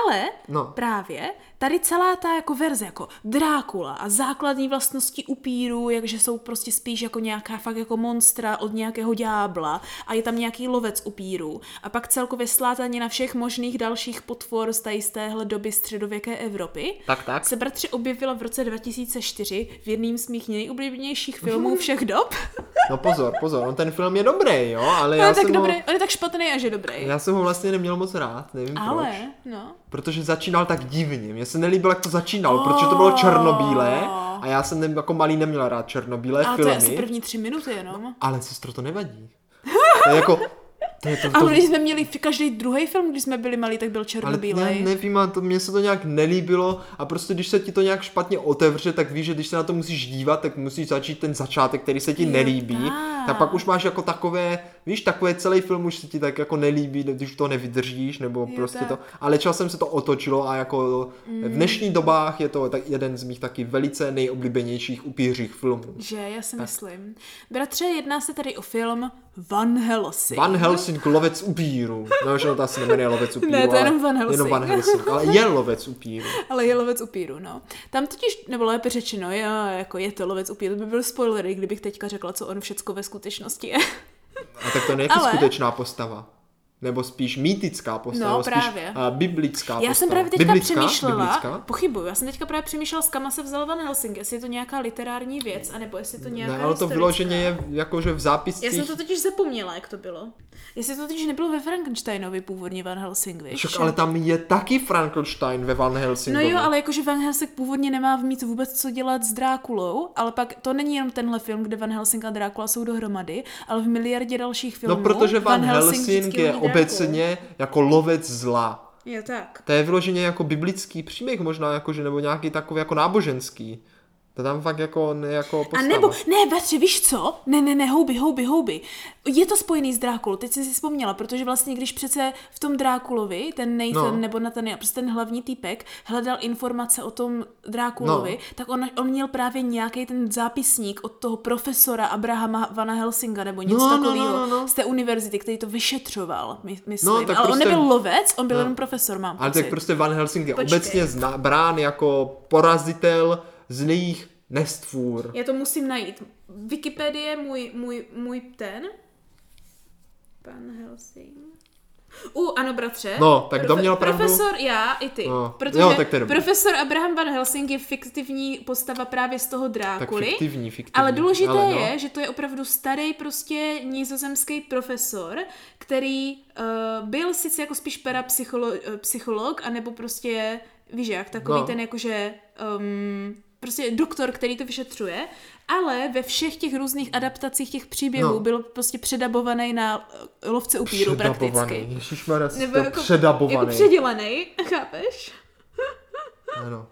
Ale No. právě tady celá ta jako verze, jako Drákula a základní vlastnosti upíru, jakže jsou prostě spíš jako nějaká fakt jako monstra od nějakého ďábla a je tam nějaký lovec upíru a pak celkově slátaní na všech možných dalších potvor z z téhle doby středověké Evropy, Tak, tak. se bratři objevila v roce 2004 v jedním z mých nejoblíbenějších filmů [laughs] všech dob. No pozor, pozor, on ten film je dobrý, jo, ale On já je tak jsem dobrý, ho, on je tak špatný a že dobrý. já jsem ho vlastně neměl moc rád, nevím Ale, proč. no. Protože začínal tak divně. Mně se nelíbilo, jak to začínal, protože to bylo černobílé a já jsem ne, jako malý neměl rád černobílé Ale to filmy. je asi první tři minuty jenom. Ale sestro, to nevadí. To je jako... To je to, to, Ale když jsme měli každý druhý film, když jsme byli malí, tak byl ale já nevím, to, mně se to nějak nelíbilo a prostě když se ti to nějak špatně otevře, tak víš, že když se na to musíš dívat, tak musíš začít ten začátek, který se ti Jo, nelíbí. tak. Tak pak už máš jako takové, víš, takové celý film už se ti tak jako nelíbí, když to nevydržíš, nebo Jo, prostě tak. to. Ale časem se to otočilo a jako v dnešních dobách je to tak jeden z mých taky velice nejoblíbenějších upířích filmů. Že, já si myslím. Bratře, jedná se tady o film Van Helsing. Van Helsing, lovec upíru. No, že to asi nemenuje lovec upíru. Ne, to je jenom Van Helsing. Jenom Van Helsing, ale je lovec upíru. [laughs] Ale je lovec upíru, no. Tam totiž, nebo lépe řečeno, je, jako je to lovec upíru, to by byl spoilery, kdybych teďka řekla, co on všecko ve skutečnosti je. A tak to není Ale- skutečná postava. Nebo spíš mýtická postava, No, nebo spíš právě. uh, biblická Já postava. jsem právě teďka biblická? přemýšlela, Biblická? pochybuju, já jsem teďka právě přemýšlela, s kama se vzal Van Helsing, jestli je to nějaká literární věc, anebo jestli to nějaká Ne, ale to vyloženě je jakože v zápiscích. Já jsem to totiž zapomněla, jak to bylo. Jestli to totiž nebylo ve Frankensteinovi původně Van Helsing, víš? Však ale tam je taky Frankenstein ve Van No Helsingovi. jo, ale jakože Van Helsing původně nemá mít vůbec co dělat s Drákulou, ale pak to není jenom tenhle film, kde Van Helsing a Drákula jsou dohromady, ale v miliardě dalších filmů. No protože Van, Helsing, vždycky je. Obecně jako lovec zla. Je tak. To je vyloženě jako biblický příběh možná, jakože, nebo nějaký takový jako náboženský. To tam fakt jako, ne, jako A postava. nebo, ne, bratře, víš co? Ne, ne, ne, houby, houby, houby. Je to spojený s Drákulou, teď jsem si vzpomněla, protože vlastně, když přece v tom Drákulovi, ten Nathan No. no. nebo Nathaniel, prostě ten hlavní týpek, hledal informace o tom Drákulovi, No. tak on, on měl právě nějaký ten zápisník od toho profesora Abrahama Vana Helsinga, nebo něco No, no, no, takového no, no. z té univerzity, který to vyšetřoval, my, myslím. No, tak ale prostě- on nebyl lovec, on byl No. jenom profesor, mám Ale pocit. tak prostě Van Helsing je Počkej. obecně zna, brán jako porazitel zlých nestvůr. Já to musím najít. Wikipedie, můj, můj, můj ten. Pan Helsing. U, ano, bratře. No, tak kdo měl pravdu? Profesor, já i ty. No, Protože jo, tak to je dobrý. profesor Abraham Van Helsing je fiktivní postava právě z toho Drákuly. Tak fiktivní, fiktivní. Ale důležité Ale no. je, že to je opravdu starý prostě nizozemský profesor, který uh, byl sice jako spíš parapsycholo, uh, psycholog, anebo prostě, víš jak, takový No. ten jakože um, prostě doktor, který to vyšetřuje, ale ve všech těch různých adaptacích těch příběhů No. byl prostě předabovaný na lovce upíru prakticky. Předabovaný. Ježišmarja, Nebo jako, předabovaný. jako předělaný, [laughs] chápeš? Ano.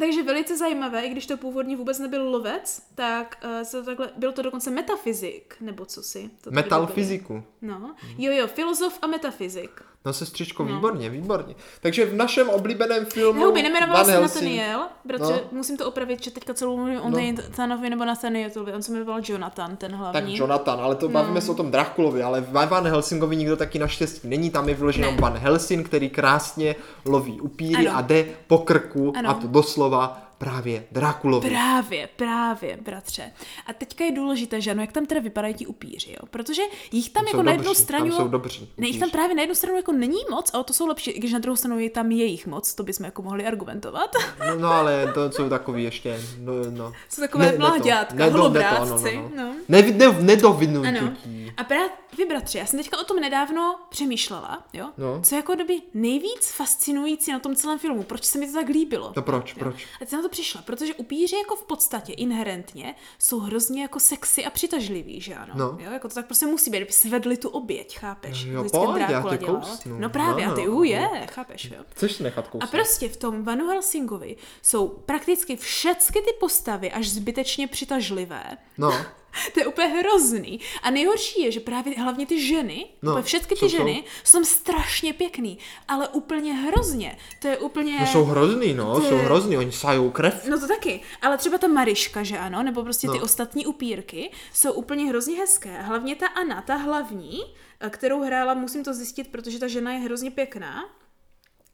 Takže velice zajímavé, i když to původně vůbec nebyl lovec, tak uh, se to takhle, byl to dokonce metafyzik, nebo co si. To tady Metal bylo. fyziku. No, jo, jo, filozof a metafyzik. No sestřičko, výborně, výborně. Takže v našem oblíbeném filmu Nehuby, nemenoval Van se Helsing- Nathaniel, bratře, No. no. musím to opravit, že teďka celou mluvím o No. Nathanovi nebo Nathanietovi, on se jmenoval Jonathan, ten Tak hlavní. Jonathan, ale to bavíme se o tom Drakulovi, ale v Van Helsingovi nikdo taky naštěstí není, tam je vyložen Ne. Van Helsing, který krásně loví upíry Ano. a jde po krku, Ano. a to doslova právě Drakulovi. Právě, právě, bratře. A teďka je důležité, že ano, jak tam teda vypadají ti upíři, jo? Protože jich tam, Tam jako na jednu dobří, stranu... tam jsou dobří Ne, jich tam právě na jednu stranu jako není moc, ale to jsou lepší, i když na druhou stranu je tam jejich moc, to bychom jako mohli argumentovat. No, no ale to jsou takový ještě, no, no. Jsou takové to. mláďátka, Ne- no, holobrátci, ne to, ano, no, no. no. Ne, ne, Ano. nedovinutí. A právě, bratři, já jsem teďka o tom nedávno přemýšlela, jo? No. Co jako doby nejvíc fascinující na tom celém filmu, proč se mi to tak líbilo. No proč, jo? proč? A to přišla, protože upíři jako v podstatě inherentně jsou hrozně jako sexy a přitažliví, že ano? No. Jo, jako to tak prostě musí být, kdyby svedli tu oběť, chápeš? Jo, vždycky pojď, já tě dělal. kousnu. No právě, No, a ty no. uh, je, chápeš, jo? Chceš si nechat A kousnout? prostě v tom Vanu Helsingovi jsou prakticky všechny ty postavy až zbytečně přitažlivé. No, [laughs] [laughs] To je úplně hrozný. A nejhorší je, že právě hlavně ty ženy, No, všechny ty ženy jsou strašně pěkný, ale úplně hrozně. To je úplně... no jsou hrozný, no, To jsou hrozný, oni sajou krev. No to taky, ale třeba ta Mariška, že ano, nebo prostě ty No. ostatní upírky jsou úplně hrozně hezké. Hlavně ta Anna, ta hlavní, eh, kterou hrála, musím to zjistit, protože ta žena je hrozně pěkná.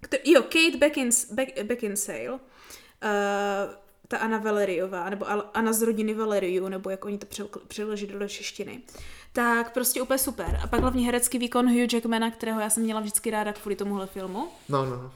Kter- jo, Kate Beckins, Beck, Beckinsale, uh, ta Anna Valeriová, nebo Anna z rodiny Valeriu, nebo jak oni to přel- přeloží do češtiny. Tak prostě úplně super. A pak hlavně herecký výkon Hugh Jackmana, kterého já jsem měla vždycky ráda kvůli tomuhle filmu. No, no, no.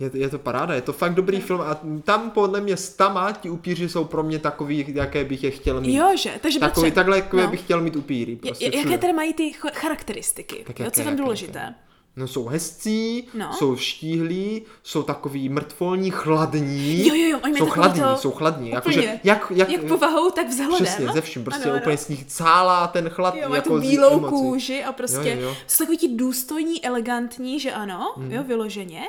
Je, je to paráda, je to fakt dobrý film a tam podle mě s tama ti upíři jsou pro mě takový, jaké bych je chtěl mít. Jo, že? Takže Takový, takhle jako no. bych chtěl mít upíry. Prostě J- jaké všude. tedy mají ty charakteristiky? Tak jo, jaké, co je tam jaké, důležité? jaké? No jsou hezcí, No. jsou štíhlí, jsou takový mrtvolní, chladní. Jo, jo, jo, oni jsou chladní, to- jsou chladní. Úplně. Jakože, jak, jak, Jak povahou, tak vzhledem. Přesně, ze vším, prostě Ano, ano. úplně z nich cálá ten chlad. Jo, jako tu bílou emocí. kůži a prostě Jo, jo, jo. jsou takový ti důstojní, elegantní, že ano, mm. jo, vyloženě.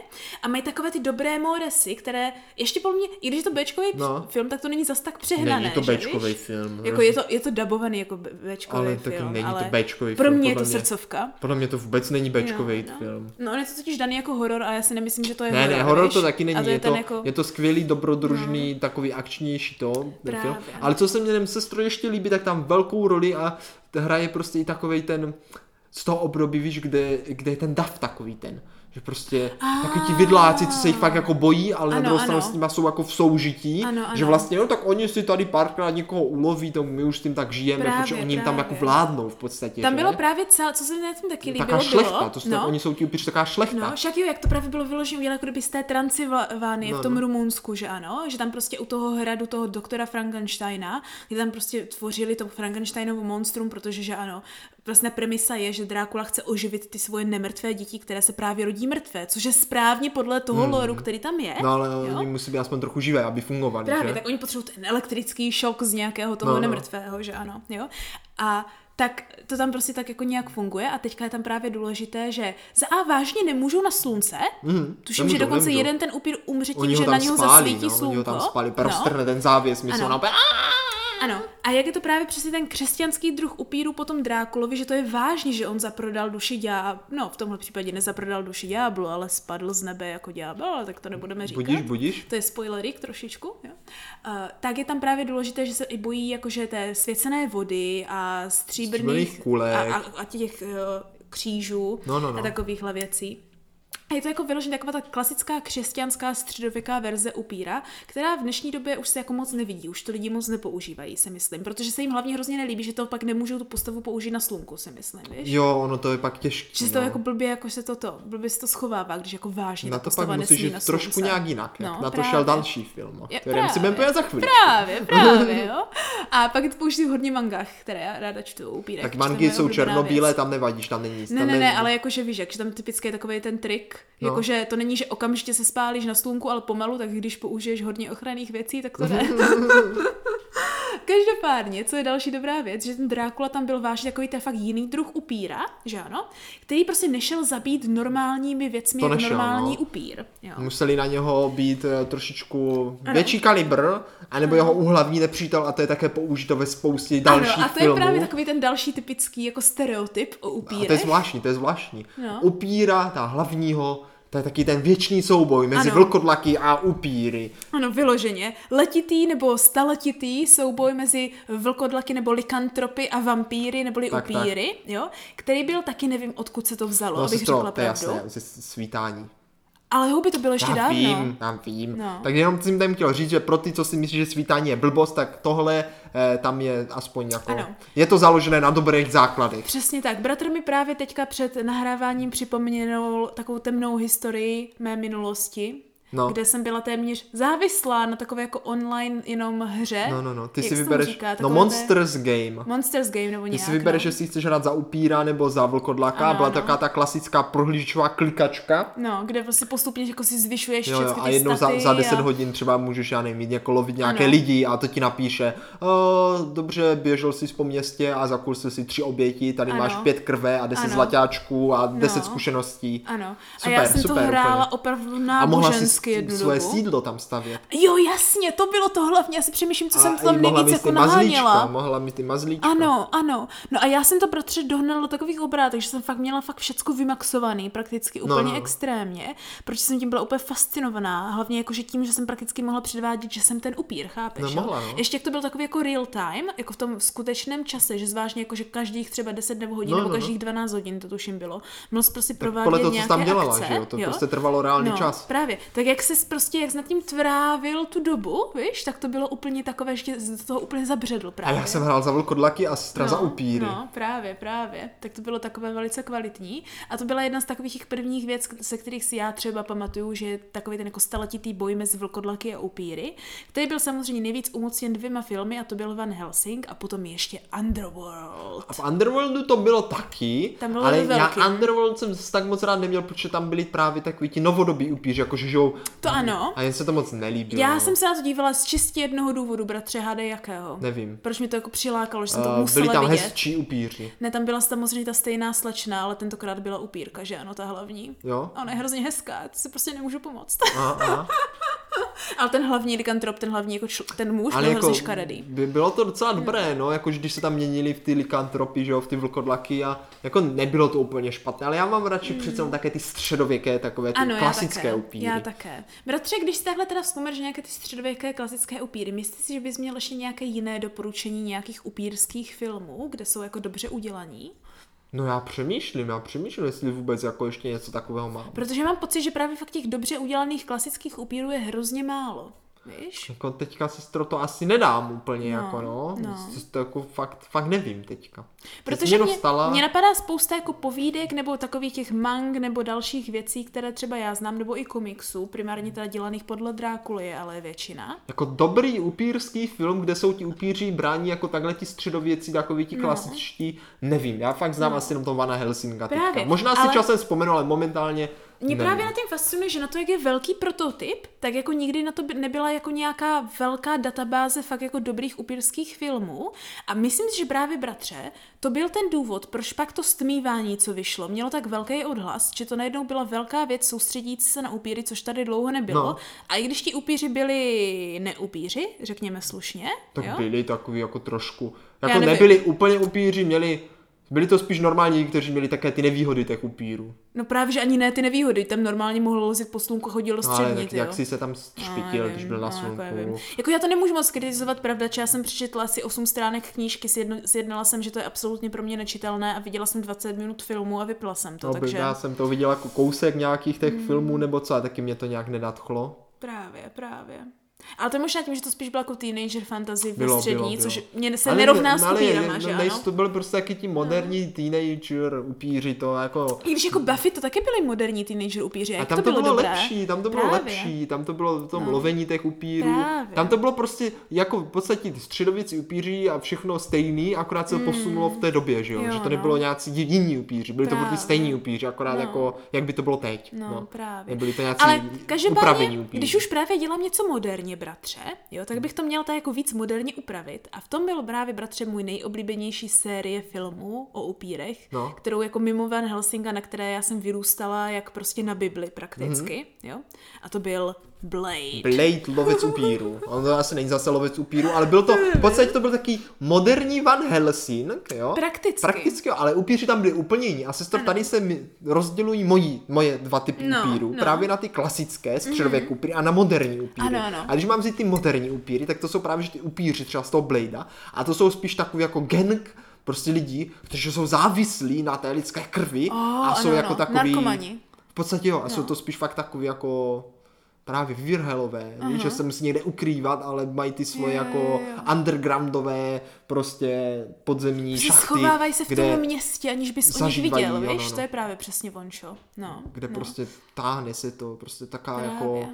A mají takové ty dobré móresy, které ještě po mně, i když je to Bčkový No. film, tak to není zas tak přehnané, Není to že, Bčkový víš? film. Jako je to, je to dabovaný jako Bčkový Ale film, není to ale Bčkový pro film, mě je to srdcovka. Podle mě to vůbec není Bčkový no. Film. No, on je to totiž daný jako horor a já si nemyslím, že to je Ne, horor. ne, horor to taky A není, to je, je, to, jako... je to skvělý, dobrodružný, takový akčnější to, ten Právě, film. Ale co se mě sestro ještě líbí, tak tam velkou roli a hraje prostě i takový ten, z toho období, víš, kde, kde je ten dav takový ten. Že prostě Ah. takový ti vidláci, co se jich fakt jako bojí, ale na Ano, druhou stranu s nima jsou jako v soužití, Ano, že ano. vlastně, no tak oni si tady párkrát někoho uloví, to my už s tím tak žijeme, Právě, protože oni jim tam jako vládnou v podstatě. Tam že? bylo právě celá, co se mi na tom taky líbilo, Taká šlechta, bylo, to jsou, no, oni jsou ti upíři taková šlechta. No, však jo, jak to právě bylo vyložené jako kdyby z té Transylvánie No, v tom no. Rumunsku, že ano, že tam prostě u toho hradu toho doktora Frankensteina, kde tam prostě tvořili to Frankensteinovo monstrum, protože že ano, vlastně premisa je, že Drákula chce oživit ty svoje nemrtvé děti, které se právě rodí mrtvé, což je správně podle toho hmm. loru, který tam je. No ale jo? oni musí být aspoň trochu živé, aby fungovali. Právě, že? tak oni potřebují ten elektrický šok z nějakého toho No, no, no. nemrtvého, že ano, jo. A tak to tam prostě tak jako nějak funguje a teďka je tam právě důležité, že za A vážně nemůžou na slunce, mm, tuším, nemůžou, že dokonce nemůžou. jeden ten upír umře tím, že na něho spálí, zasvítí no, slunko. oni ho tam spálí, no. prostrhne ten závěs, my Ano. jsou na Ano. A jak je to právě přesně ten křesťanský druh upíru potom Drákulovi, že to je vážně, že on zaprodal duši ďáblu. No, v tomhle případě nezaprodal duši ďáblu, ale spadl z nebe jako ďábel, tak to nebudeme říkat. budíš, budíš. To je spoilerik trošičku, jo. Uh, tak je tam právě důležité, že se i bojí jakože té svěcené vody a stříbrných Stříbrných kulek. a, a, a těch uh, křížů No, no, no. a takovýchhle věcí. A je to jako vyloženě taková ta klasická křesťanská středověká verze upíra, která v dnešní době už se jako moc nevidí, už to lidi moc nepoužívají, si myslím, protože se jim hlavně hrozně nelíbí, že to pak nemůžou tu postavu použít na slunku, si myslím, víš? Jo, ono to je pak těžké. Že se to jako blbě, jako se to, to blbě se to schovává, když jako vážně Na to pak musíš jít trošku nějak jinak. jak No, na to právě. šel další film, o Je- kterém si budeme za chvíli. Právě, [laughs] právě, jo. A pak to použiju v hodně mangách, které já ráda čtu, upírek. Tak to mangy jsou černobílé, tam nevadíš, tam není nic. Ne, ne, ne, ale jakože víš, že tam typicky je takový ten trik, No. jakože to není, že okamžitě se spálíš na slunku, ale pomalu, tak když použiješ hodně ochranných věcí, tak to [laughs] jde. [laughs] každopádně, co je další dobrá věc, že ten Drákula tam byl vážně takový ten fakt jiný druh upíra, že ano, který prostě nešel zabít normálními věcmi, To jak nešel, normální no. upír. Jo. Museli na něho být eh, trošičku větší kalibr, anebo jeho úhlavní nepřítel a to je také použito ve spoustě dalších Ano, a to filmů. je právě takový ten další typický jako stereotyp o A to je upírech. zvláštní, to je zvláštní. No. Upíra, ta hlavního, to je taky ten věčný souboj mezi Ano. vlkodlaky a upíry. Ano, vyloženě. Letitý nebo staletitý souboj mezi vlkodlaky nebo likantropy a vampíry neboli Tak, upíry, jo, který byl taky, nevím, odkud se to vzalo, No, abych sestro, řekla to je pravdu. jasné, ze svítání. Ale houby to bylo ještě Já dávno. vím, já vím. No. Tak jenom jsem tam chtěl říct, že pro ty, co si myslí, že svítání je blbost, tak tohle eh, tam je aspoň jako... Ano. Je to založené na dobrých základech. Přesně tak. Bratr mi právě teďka před nahráváním připomněl takovou temnou historii mé minulosti, No. kde jsem byla téměř závislá na takové jako online jenom hře. No, no, no, ty si vybereš, říká? no Monsters Game. Té... Monsters Game nebo Ty nějak, si vybereš, no. že si chceš hrát za upíra nebo za vlkodlaka. Ano, Byla ano. taková ta klasická prohlížečová klikačka. No, kde prostě postupně jako si zvyšuješ Jo, jo, a ty jednou za, za 10 a... hodin třeba můžeš, já nevím, jako lovit nějaké Ano. lidi a to ti napíše, o, dobře, běžel jsi po městě a zakursil si tři oběti, tady Ano. máš pět krve a deset Ano. zlatáčků a deset No. zkušeností. Ano. Super, a já jsem super, to hrála úplně. opravdu A mohla si nábožensky jednu svoje dobu. sídlo tam stavět. Jo, jasně, to bylo to hlavně. Já si přemýšlím, co jsem a tam i mohla nejvíc jako mazlíčka, naháněla. mohla mít ty mazlíčka. Ano, ano. No a já jsem to bratře dohnala do takových obrátek, že jsem fakt měla fakt všecko vymaxovaný, prakticky úplně no, no, no. extrémně, protože jsem tím byla úplně fascinovaná, hlavně jakože tím, že jsem prakticky mohla předvádět, že jsem ten upír, chápeš? No, jo? mohla, no. Ještě jak to byl takový jako real time, jako v tom skutečném čase, že zvážně jako, že každých třeba 10 nebo hodin, No, nebo no, no. každých 12 hodin, to tuším bylo, měl prostě Tak provádět podle toho, co nějaké tam dělala, akce, že jo? To prostě trvalo reálný no, čas. Právě. Tak jak jsi prostě, jak jsi nad tím trávil tu dobu, víš, tak to bylo úplně takové, že z toho úplně zabředl A právě. já jsem hrál za vlkodlaky a sestra za upíry. No, právě, právě. Tak to bylo takové velice kvalitní. A to byla jedna z takových těch prvních věc, se kterých si já třeba pamatuju, že je takový ten jako staletitý boj mezi vlkodlaky a upíry, který byl samozřejmě nejvíc umocněn dvěma filmy, a to byl Van Helsing a potom ještě Underworld. A v Underworldu to bylo taky, Tam bylo ale velký. já Underworld jsem tak moc rád neměl, protože tam byli právě takový ti novodobí upíři, jakože žijou. To ano. A jen se to moc nelíbilo. Já jsem se na to dívala z čistě jednoho důvodu, bratře, hádej jakého. Nevím. Proč mi to jako přilákalo, že jsem to Uh, musela byli tam vidět. hezčí upíři. Ne, tam byla samozřejmě ta stejná slečna, ale tentokrát byla upírka, že ano, ta hlavní. Jo? A ona je hrozně hezká, to si prostě nemůžu pomoct. Aha, aha. [laughs] ale ten hlavní likantrop, ten hlavní jako čl- ten muž Ale byl jako, škaredý. by, bylo to docela dobré, no, jako když se tam měnili v ty likantropy, že jo, v ty vlkodlaky a jako nebylo to úplně špatné, ale já mám radši přece jenom také ty středověké, takové ty Hmm. Ano, klasické já také. upíry. Já také. Bratře, když si takhle teda vzpomeneš nějaké ty středověké klasické upíry, myslíš si, že bys měl ještě nějaké jiné doporučení nějakých upírských filmů, kde jsou jako dobře udělaní? No já přemýšlím, já přemýšlím, jestli vůbec jako ještě něco takového mám. Protože mám pocit, že právě fakt těch dobře udělaných klasických upírů je hrozně málo. Víš? Jako teďka sestro to asi nedám úplně, No, jako no. no. To, to jako fakt, fakt nevím teďka. Protože mě, dostala... mě napadá spousta jako povídek nebo takových těch mang nebo dalších věcí, které třeba já znám, nebo i komiksů, primárně teda dělaných podle Drákuly, ale většina. Jako dobrý upírský film, kde jsou ti upíři brání jako takhle ti středověcí, takový ti klasičtí, nevím. Já fakt znám asi jenom toho Vana Helsinga teďka. No. Právě, Možná si ale- časem vzpomenu, ale momentálně Mě nevím. právě na tím fascinuje, že na to, jak je velký prototyp, tak jako nikdy na to by nebyla jako nějaká velká databáze fakt jako dobrých upírských filmů. A myslím si, že právě bratře, to byl ten důvod, proč pak to stmívání, co vyšlo, mělo tak velký odhlas, že to najednou byla velká věc soustředící se na upíry, což tady dlouho nebylo. No. A i když ti upíři byli neupíři, řekněme slušně, Tak jo? byli takový jako trošku. Jako nebyli úplně upíři, měli byli to spíš normální, kteří měli také ty nevýhody těch upírů. No právě, že ani ne ty nevýhody, tam normálně mohl lozit po slunku, chodil No, ale střednit, tak jo. jak si se tam špitil, když byl na no, slunku. Jako, nevím. jako já to nemůžu moc kritizovat, pravda, že já jsem přečetla asi 8 stránek knížky, sjednala jsem, že to je absolutně pro mě nečitelné a viděla jsem 20 minut filmu a vypla jsem to, No, takže Já jsem to viděl jako kousek nějakých těch Hmm. filmů nebo co, a taky mě to nějak nenadchlo. právě, právě. Ale to je možná tím, že to spíš byla jako teenager fantasy Bylo, ve střední, bylo, bylo. což mě se Ale nerovná ne- s upírama, že ano? To byl prostě taky ti moderní teenager upíři, to jako... I když jako Buffy to taky byly moderní teenager upíři, A jak tam to to bylo, bylo dobré? lepší, tam to bylo Právě. lepší, tam to bylo v tom lovení těch upírů. Právě. Tam to bylo prostě jako v podstatě ty středověcí upíři a všechno stejný, akorát se to posunulo v té době, že jo? Jo, že to no. nebylo nějací jiní upíři, byli to Právě. prostě stejní upíři, akorát No. jako, jak by to bylo teď. No, právě. Nebyli to nějací Ale každopádně, když už právě dělám něco moderního, moderně bratře, jo, tak bych to měla tak jako víc moderně upravit. A v tom byl právě bratře můj nejoblíbenější série filmů o upírech, No. kterou jako mimo Van Helsinga, na které já jsem vyrůstala jak prostě na Bibli prakticky, Mhm. jo. A to byl Blade. Blade, lovec upíru. On to asi není zase lovec upíru, ale byl to, v podstatě to byl taký moderní Van Helsing, jo? Prakticky. Prakticky, jo, ale upíři tam byli úplně jiní. A sestro, tady se rozdělují moji, moje dva typy No, upírů. no. Právě na ty klasické středověk upíry a na moderní upíry. Ano, ano. A když mám vzít ty moderní upíry, tak to jsou právě že ty upíři třeba z toho Bladea. A to jsou spíš takový jako gang prostě lidí, kteří jsou závislí na té lidské krvi Oh, a jsou ano, jako ano. takový... Narkomani. V podstatě jo, a jsou to spíš fakt takový jako právě virhelové, víš, že se musí někde ukrývat, ale mají ty svoje Jo, jako jo, jo. undergroundové prostě podzemní Že šachty, schovávají se v kde, tom městě, aniž bys o nich viděl, ano, víš? ano. To je právě přesně vončo. No, kde no. prostě táhne se to, prostě taká Právě. jako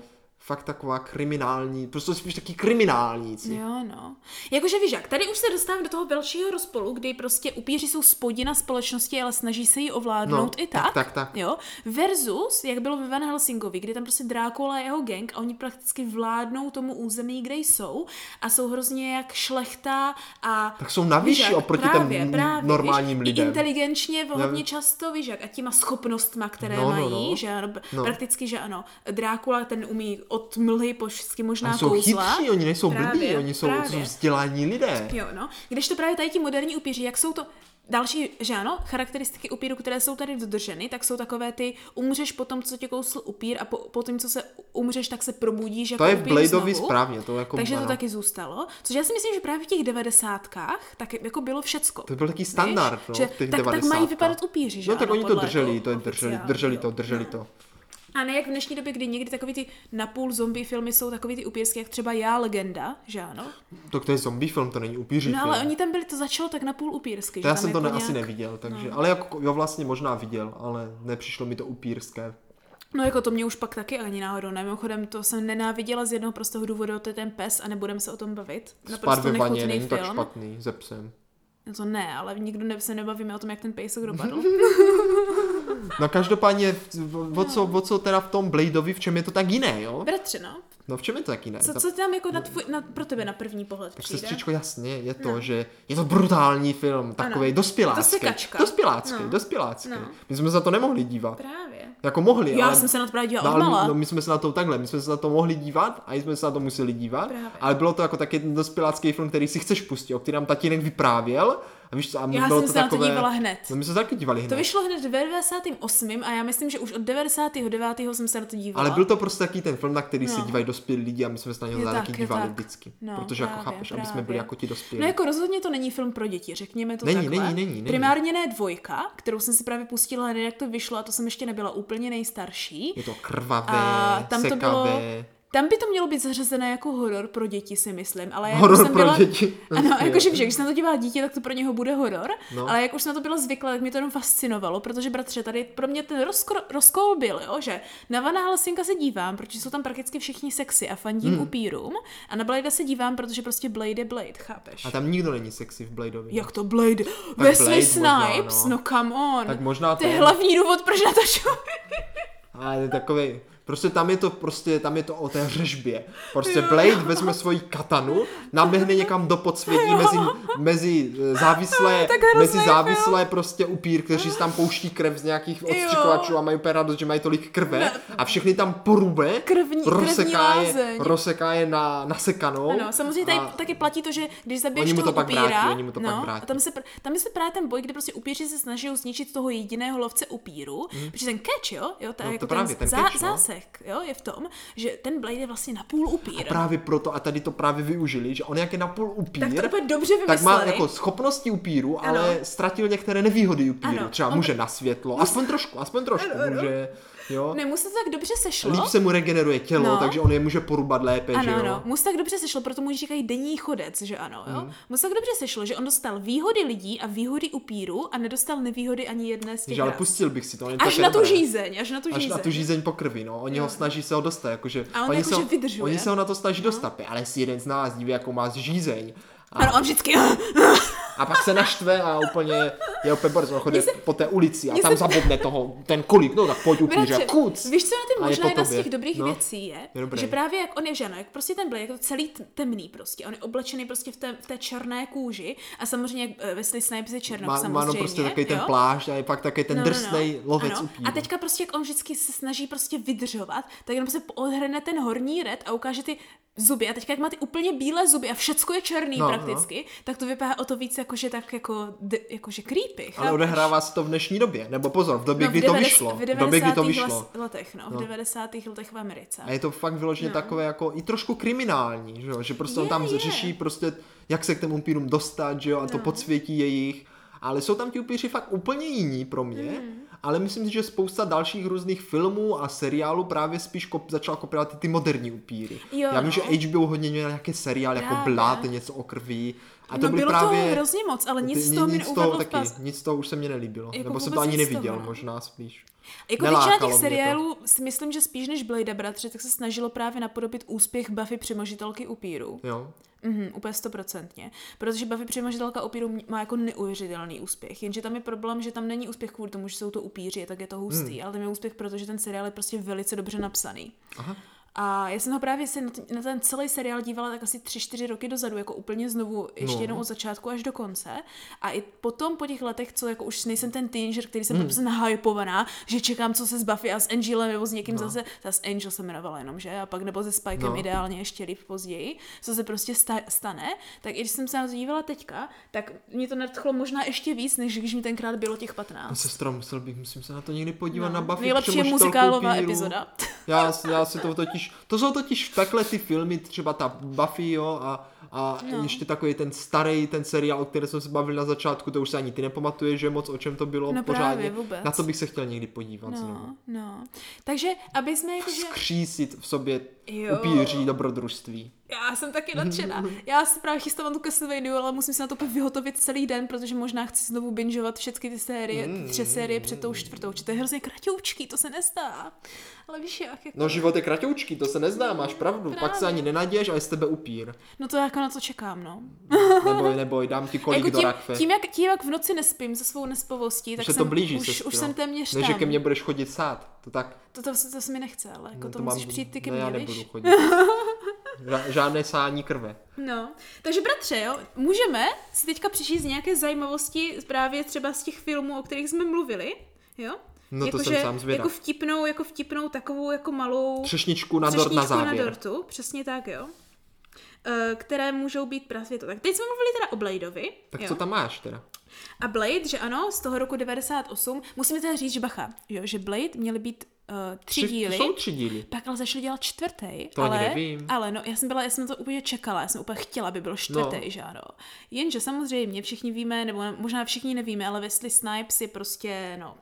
fakt taková kriminální, prostě spíš taky kriminálníci. Jo, no. Jakože víš jak, tady už se dostávám do toho velšího rozpolu, kdy prostě upíři jsou spodina společnosti, ale snaží se ji ovládnout No, i tak, tak. tak, tak. Jo. Versus, jak bylo ve Van Helsingovi, kdy tam prostě Drákula a jeho gang a oni prakticky vládnou tomu území, kde jsou a jsou hrozně jak šlechta a... Tak jsou na výši oproti právě, těm právě, normálním víš, lidem. I inteligenčně hodně často, víš jak, a těma schopnostma, které No, no, mají, no. že ano, No. prakticky, že ano, Drákula ten umí od mlhy po všechny možná jsou kouzla. chytří, oni nejsou blbí, Právě, oni jsou, právě. jsou vzdělání lidé. Jo, no. Když to právě tady ti moderní upíři, jak jsou to další, že ano, charakteristiky upíru, které jsou tady dodrženy, tak jsou takové ty, umřeš po tom, co tě kousl upír a po, po tom, co se umřeš, tak se probudíš jako To je v Bladeovi správně, to jako Takže to taky zůstalo. Což já si myslím, že právě v těch devadesátkách tak jako bylo všecko. To byl taký standard, Víš? no, že, v těch tak, tak mají 90. vypadat upíři, že No tak ano, oni to drželi, to je drželi, drželi to, drželi to. A ne jak v dnešní době, kdy někdy takový ty napůl zombie filmy jsou takový ty upírské, jak třeba Já legenda, že ano? To, to je zombie film, to není upíří No film. ale oni tam byli, to začalo tak napůl upírsky. To já jsem to jako ne, asi nějak- neviděl, takže, ale jako, jo vlastně možná viděl, ale nepřišlo mi to upírské. No jako to mě už pak taky ani náhodou ne. Mimochodem to jsem nenáviděla z jednoho prostého důvodu, to je ten pes a nebudeme se o tom bavit. Spát ve vaně není tak špatný, ze psem. No to ne, ale nikdo ne, se nebavíme o tom, jak ten pejsek dopadl. [laughs] No každopádně, o co, o co teda v tom Bladeovi, v čem je to tak jiné, jo? Bratře, no. No v čem je to tak jiné? Co, co tam jako na tvůj, na, pro tebe na první pohled Tak přijde? sestřičko, jasně, je to, že je to brutální film, takový Ano. dospělácký. To sekačka. Dospělácký, No. dospělácký. No. My jsme na to nemohli dívat. Právě. Jako mohli, Já ale... jsem se na to právě No, dívala ale my, mala. no, my jsme se na to takhle, my jsme se na to mohli dívat a jsme se na to museli dívat, Právě. ale bylo to jako taky ten dospělácký film, který si chceš pustit, o kterém tatínek vyprávěl a víš co, a Já bylo jsem to se na to takové... dívala hned. No my jsme se taky dívali hned. To vyšlo hned v 98. a já myslím, že už od 99. jsem se na to dívala. Ale byl to prostě taky ten film, na který se No. dívají dospělí lidi a my jsme se na něho taky dívali tak. vždycky. No, protože jako právě, chápeš, aby jsme právě. byli jako ti dospělí. No jako rozhodně to není film pro děti, řekněme to Není, takhle. není, není, není. Primárně ne dvojka, kterou jsem si právě pustila hned, jak to vyšlo a to jsem ještě nebyla úplně nejstarší. Je to krvavé, A tam to sekavé. bylo, tam by to mělo být zařazené jako horor pro děti, si myslím, ale jak Horor už jsem pro byla... děti. [laughs] Ano, jakože když se na to dívá dítě, tak to pro něho bude horor, No. ale jak už jsem na to byla zvyklá, tak mě to jenom fascinovalo, protože bratře, tady pro mě ten rozkol byl, jo, že na Vana Helsinka se dívám, protože jsou tam prakticky všichni sexy a fandím Hmm. upírům, a na Blade se dívám, protože prostě Blade je Blade, chápeš? A tam nikdo není sexy v Bladeovi. Jak to Blade? Wesley možná, Snipes? no. No come on. Tak možná To je ten. hlavní důvod, proč na to. [laughs] Ale je takový. Prostě tam je to prostě, tam je to o té řežbě. Prostě Blade vezme svoji katanu, naběhne někam do podsvětí mezi, mezi eh, závislé, [laughs] mezi závislé prostě upír, kteří si tam pouští krev z nějakých odstřikovačů a mají úplně radost, že mají tolik krve a všechny tam porube, Krvní- rozseká krvní je, rozseká je na, nasekanou. Ano, samozřejmě tady a- taky platí to, že když zabiješ toho to pak upíra, vrátí, oni mu to no, pak vrátí. a tam se, tam je se právě ten boj, kde prostě upíři se snaží zničit toho jediného lovce upíru, mm. protože ten catch, jo, jo ta, No, to jako právě, ten zá, catch, no. zásek, jo, je v tom, že ten Blade je vlastně napůl upír. Právě proto, a tady to právě využili, že on jak je napůl upír, tak to dobře tak má vymysleli. jako schopnosti upíru, Ano. ale ztratil některé nevýhody upíru. Ano. Třeba On- může na světlo, aspoň trošku, aspoň trošku Ano, ano. může, jo. Ne, mu se to tak dobře sešlo. Líp se mu regeneruje tělo, No. takže on je může porubat lépe, že Ano, jo. ano, mu se tak dobře sešlo, proto mu říkají denní chodec, že ano, jo? Mhm. Mu se tak dobře sešlo, že on dostal výhody lidí a výhody upíru a nedostal nevýhody ani jedné z těch Že ale pustil bych si to. Až na tu dobré. žízeň, až na tu Až žízeň. na tu žízeň po krvi, no. Oni ho snaží se ho dostat, jakože... A on oni, jakože se, ho- vydržuje. oni se ho na to snaží dostat, ale si jeden z nás dívá, jako má žízeň. A, Ano, on vždycky... a pak se naštve a úplně Je opět brzo chodit se- po té ulici a tam se- zabodne toho, ten kolik, no tak pojď upíře, kuc. Víš, co na je možná jedna z těch dobrých No. věcí je, Je dobrý. že právě jak on je, že ano, jak prostě ten Blade, jak to celý temný prostě, on je oblečený prostě v té, v té černé kůži a samozřejmě jak eh, Wesley Snipes je černok Má, samozřejmě. má no prostě takový ten plášť a je pak takový ten No, no, no. drsnej lovec Ano. upíru. A teďka prostě, jak on vždycky se snaží prostě vydržovat, tak jenom se odhrne ten horní red a ukáže ty zuby. A teďka, jak má ty úplně bílé zuby a všecko je černý No, no, prakticky, tak to vypadá o to víc jakože tak jako, jakože creepy. Ale chápeš? odehrává se to v dnešní době, nebo pozor, v době, No, v kdy to 90 vyšlo. V V době, kdy to 90. vyšlo. letech, no, v 90. letech v Americe. A je to fakt vyloženě No. takové jako i trošku kriminální, že jo? Že prostě on Je, tam je. řeší prostě, jak se k těm upírům dostat, že jo? A to No. podsvětí jejich. Ale jsou tam ti upíři fakt úplně jiní pro mě. Mhm. Ale myslím si, že spousta dalších různých filmů a seriálů právě spíš kop, začala kopírovat ty, ty moderní upíry. Jo, Já vím, no. že HBO hodně měl nějaký seriál jako. Blood, něco o krví. A to no bylo právě... toho hrozně moc, ale nic ty- z toho mi nic z toho taky, pas. nic z toho už se mně nelíbilo. Jako Nebo jsem to ani neviděl, toho, no. možná spíš. Jako většina Nelákalo těch mě to. seriálů si myslím, že spíš než Blade bratři, tak se snažilo právě napodobit úspěch Buffy přemožitelky upíru. Jo. Mhm, úplně stoprocentně. Protože Buffy přemožitelka upíru má jako neuvěřitelný úspěch. Jenže tam je problém, že tam není úspěch kvůli tomu, že jsou to upíři, tak je to hustý. Hmm. Ale tam je úspěch, protože ten seriál je prostě velice dobře napsaný. Aha. A já jsem ho právě se na ten celý seriál dívala tak asi tři, čtyři roky dozadu, jako úplně znovu, ještě No. jednou od začátku až do konce. A i potom, po těch letech, co jako už nejsem ten teenager, který jsem prostě nahypovaná, že čekám, co se s Buffy a s Angelem nebo s někým No. zase, zase Angel se jmenovala jenom, že? A pak nebo se Spikem No. ideálně ještě líp později, co se prostě sta- stane. Tak i když jsem se na to dívala teďka, tak mě to nadchlo možná ještě víc, než když mi tenkrát bylo těch 15. No, sestro, musel bych, musím se na to někdy podívat na Buffy No. Nejlepší je muzikálová epizoda. Já, já si to totiž, to jsou totiž takhle ty filmy, třeba ta Buffy, jo, a, a no. Ještě takový ten starý, ten seriál, o kterém jsme se bavili na začátku, to už se ani ty nepamatuješ, že moc o čem to bylo No pořádně. právě, vůbec. Na to bych se chtěl někdy podívat znovu. No, no. Takže, aby jsme jakože... Skřísit v sobě Jo. upíří dobrodružství. Já jsem taky nadšená. [laughs] Já se právě chystám na tu Castlevania, ale musím se na to vyhotovit celý den, protože možná chci znovu bingeovat všechny ty série, ty tři série před tou čtvrtou. Či to je hrozně kratoučký, to se nezdá. Ale víš jak, jako... No život je kratoučký, to se nezdá, máš pravdu. Pak se Právě. ani nenaděješ a je z tebe upír. No to jako na to čekám, no. Neboj, neboj, dám ti kolik jako do tím, rakve. tím, jak, tím, jak v noci nespím se svou nespovostí, tak se jsem, to blíží, už, sestro. už jsem téměř Ne, tam. že ke mně budeš chodit sát. To tak. To, to, to, se mi nechce, ale jako no, to, musíš přijít ty ke ne, mně, já víš? nebudu chodit. Ža- Žádné sání krve. No, takže bratře, jo, můžeme si teďka přečíst nějaké zajímavosti právě třeba z těch filmů, o kterých jsme mluvili, jo? No to Jakože jsem sám zvědav. Jako vtipnou, jako vtipnou takovou jako malou Třešničku na dort na třešničku na závěr. dortu, přesně tak, jo. Eh, které můžou být právě to. Tak teď jsme mluvili teda o Bladeovi. Tak jo. co tam máš teda? A Blade, že ano, z toho roku 98, musíme teda říct, že bacha, jo, že Blade měly být uh, tři, Tři- díly. Jsou tři díly. Pak ale začali dělat čtvrtý, To ani ale, nevím. ale no, já jsem byla, já jsem to úplně čekala, já jsem úplně chtěla, aby byl čtvrtý, No. že ano. Jenže samozřejmě všichni víme, nebo možná všichni nevíme, ale Wesley Snipes je prostě, no,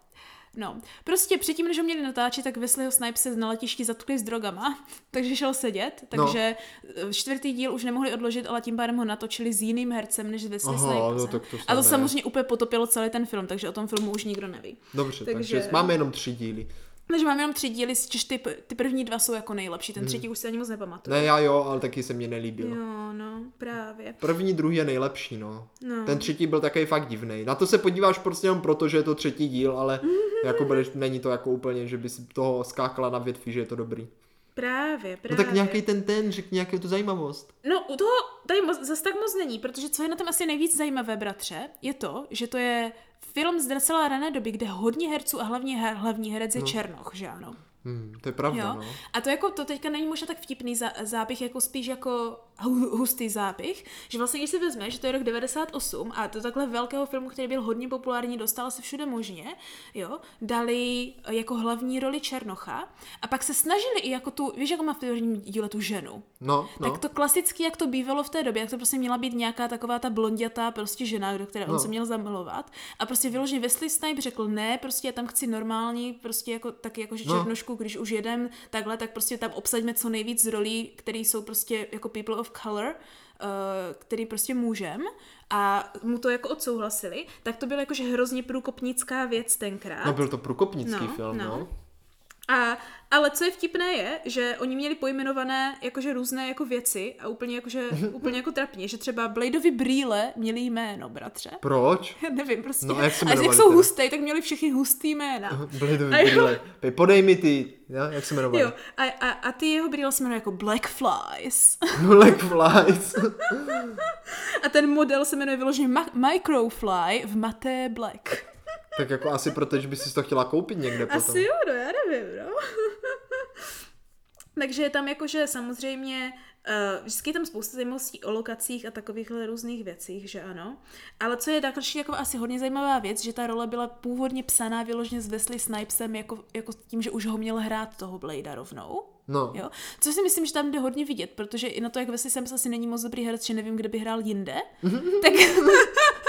No, prostě předtím, než ho měli natáčet, tak Wesleyho Snipes se na letišti zatkli s drogama, [laughs] takže šel sedět, No. takže no. čtvrtý díl už nemohli odložit, ale tím pádem ho natočili s jiným hercem než Wesley Aha, Snipes. no tak to A to samozřejmě úplně potopilo celý ten film, takže o tom filmu už nikdo neví. Dobře, takže, Takže- máme jenom tři díly. Takže máme jenom tři díly, z čež ty, ty první dva jsou jako nejlepší, ten třetí už se ani moc nepamatuju. Hmm. Ne, já jo, ale taky se mně nelíbil. Jo, no, právě. První, druhý je nejlepší, no. No. Ten třetí byl takový fakt divný. Na to se podíváš prostě jenom proto, že je to třetí díl, ale jako budeš, není to jako úplně, že by si toho skákala na větvi, že je to dobrý. Právě, No právě. tak nějaký ten ten, řekni nějakou tu zajímavost. No, u toho tady moc, zase tak moc není, protože co je na tom asi nejvíc zajímavé, bratře, je to, že to je film z docela rané doby, kde hodně herců a hlavně her, hlavní herec je no. Černoch, že ano? Hmm, to je pravda, Jo? no. A to jako, to teďka není možná tak vtipný zá, záběh, jako spíš jako hu- hustý záběh, že vlastně když si vezme, že to je rok 98 a to takhle velkého filmu, který byl hodně populární, dostal se všude možně, jo, dali jako hlavní roli Černocha a pak se snažili i jako tu, víš, jako má v prvním díle tu ženu, No, no. tak to klasicky, jak to bývalo v té době, jak to prostě měla být nějaká taková ta blondětá prostě žena, do které on No. se měl zamilovat. A prostě vyloženě Wesley Snipes řekl, ne, prostě já tam chci normální, prostě jako, taky jako že No. černošku, když už jedem takhle, tak prostě tam obsaďme co nejvíc z rolí, které jsou prostě jako people of color, uh, který prostě můžem a mu to jako odsouhlasili, tak to byla jakože hrozně průkopnická věc tenkrát. No byl to průkopnický No, film, no. no. A, ale co je vtipné je, že oni měli pojmenované jakože různé jako věci a úplně jakože, [laughs] úplně jako trapně, že třeba Bladeovi brýle měli jméno, bratře. [laughs] Proč? Já nevím, prostě. No a jak se a jak jsou teda? husté, tak měli všichni hustý jména. [laughs] Bladeovi jo. brýle. Pej, Podej mi ty, ja? jak se jmenovali? Jo, a, a, a ty jeho brýle se jmenují jako Black Flies. Black Flies. A ten model se jmenuje vyloženě Ma- Microfly v maté black. Tak jako asi proto, že by si to chtěla koupit někde potom. Asi jo, no, já nevím, no. [laughs] Takže je tam jakože samozřejmě, uh, vždycky je tam spousta zajímavostí o lokacích a takovýchhle různých věcích, že ano. Ale co je další jako asi hodně zajímavá věc, že ta role byla původně psaná vyloženě s Wesley Snipesem jako, jako tím, že už ho měl hrát toho Bladea rovnou. No, Jo? Což si myslím, že tam jde hodně vidět, protože i na to, jak Wesley Snipes asi není moc dobrý herec, že nevím, kde by hrál jinde, tak, [laughs]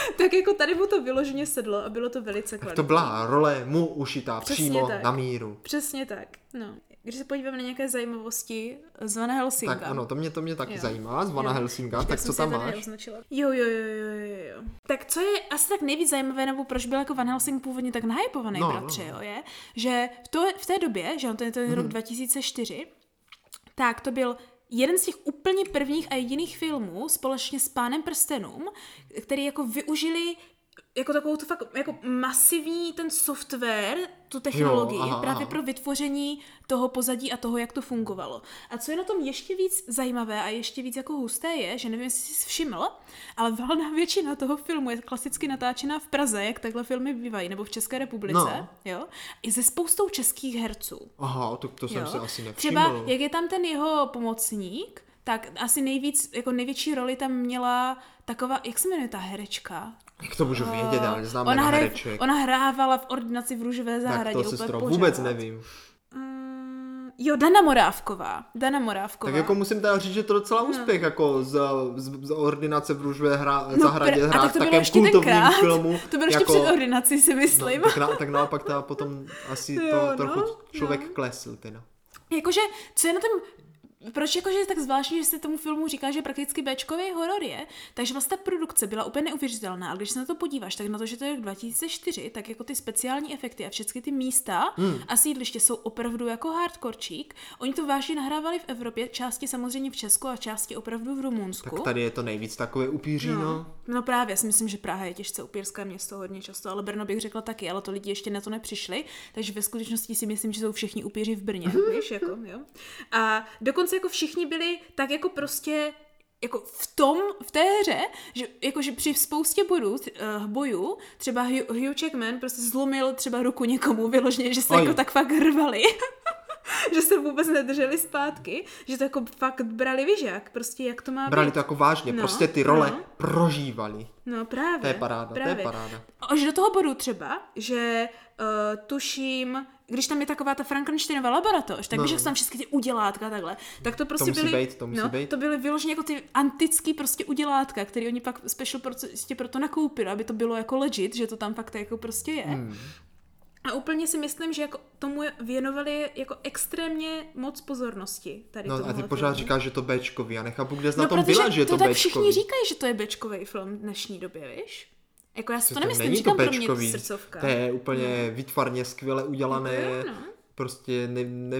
[laughs] tak jako tady mu to vyloženě sedlo a bylo to velice kvalitní. to byla role mu ušitá Přesně přímo tak. na míru. Přesně tak. No. Když se podíváme na nějaké zajímavosti z Van Helsinga. Tak ano, to mě, to mě taky Jo. zajímá, z Vana Jo. Helsinga, tak co tam máš? Jo, jo, jo, jo, jo, jo. Tak co je asi tak nejvíc zajímavé, nebo proč byl jako Van Helsing původně tak nahypovaný, No, no, no, bratře, no. jo, je, že v, to, v té době, že on to je ten Mhm. rok 2004, tak to byl jeden z těch úplně prvních a jediných filmů společně s Pánem prstenům, který jako využili jako takovou tu fakt jako masivní ten software, tu technologii, Jo, aha, právě aha. pro vytvoření toho pozadí a toho, jak to fungovalo. A co je na tom ještě víc zajímavé a ještě víc jako husté je, že nevím, jestli jsi všiml, ale valná většina toho filmu je klasicky natáčená v Praze, jak takhle filmy bývají, nebo v České republice, No. jo, i se spoustou českých herců. Aha, to, to jsem Jo. si asi nevšiml. Třeba, jak je tam ten jeho pomocník, tak asi nejvíc, jako největší roli tam měla taková, jak se jmenuje ta herečka? Jak to můžu vědět, ale znám ona, na hraje- ona hrávala v ordinaci v Růžové tak zahradě. to úplně sestro, vůbec nevím. Mm, jo, Dana Morávková. Dana Morávková. Tak jako musím teda říct, že to docela úspěch, jako z, z, z ordinace v Růžové hra, no, zahradě hrát tak v to takém ještě kultovním tenkrát. filmu. To bylo ještě jako, před ordinací, si myslím. No, tak, na, tak naopak teda potom asi Jo, to no, trochu no. člověk klesl teda. Jakože, co je na tom proč jakože je tak zvláštní, že se tomu filmu říká, že prakticky Bčkový horor je, takže vlastně ta produkce byla úplně neuvěřitelná, ale když se na to podíváš, tak na to, že to je rok 2004, tak jako ty speciální efekty a všechny ty místa hmm. a sídliště jsou opravdu jako hardkorčík. Oni to vážně nahrávali v Evropě, části samozřejmě v Česku a části opravdu v Rumunsku. Tak tady je to nejvíc takové upíří, no. no. No právě, já si myslím, že Praha je těžce upírské město hodně často, ale Brno bych řekla taky, ale to lidi ještě na to nepřišli, takže ve skutečnosti si myslím, že jsou všichni upíři v Brně, [laughs] víš, jako, jo. A dokonce jako všichni byli tak jako prostě jako v tom, v té hře, že jakože při spoustě bodů, uh, bojů, třeba Hugh, Hugh Jackman prostě zlomil třeba ruku někomu vyloženě, že se Oj. jako tak fakt hrvali. [laughs] že se vůbec nedrželi zpátky, že to jako fakt brali vyžák, prostě jak to má Brali být. to jako vážně, No, prostě ty role no. prožívali. No právě. To je paráda, to je právě. paráda. Až do toho bodu třeba, že uh, tuším, když tam je taková ta Frankensteinova laboratoř, tak No. no. víš, jak jsou tam všechny ty udělátka a takhle, tak to prostě musí byly, být, to musí no, být. to byly vyloženě jako ty antický prostě udělátka, který oni pak special prostě proto nakoupili, aby to bylo jako legit, že to tam fakt jako prostě je. Hmm. A úplně si myslím, že jako tomu věnovali jako extrémně moc pozornosti tady No a ty pořád filmu. říkáš, že to Bčkový. Já nechápu, kde jsi na No, tom protože byla, že je to, to tak Bčkový. všichni říkají, že to je Bčkový film v dnešní době, víš? Jako já si to, to nemyslím, není říkám to pro mě srdcovka. To je úplně výtvarně skvěle udělané. Jo, no. Prostě ne, ne,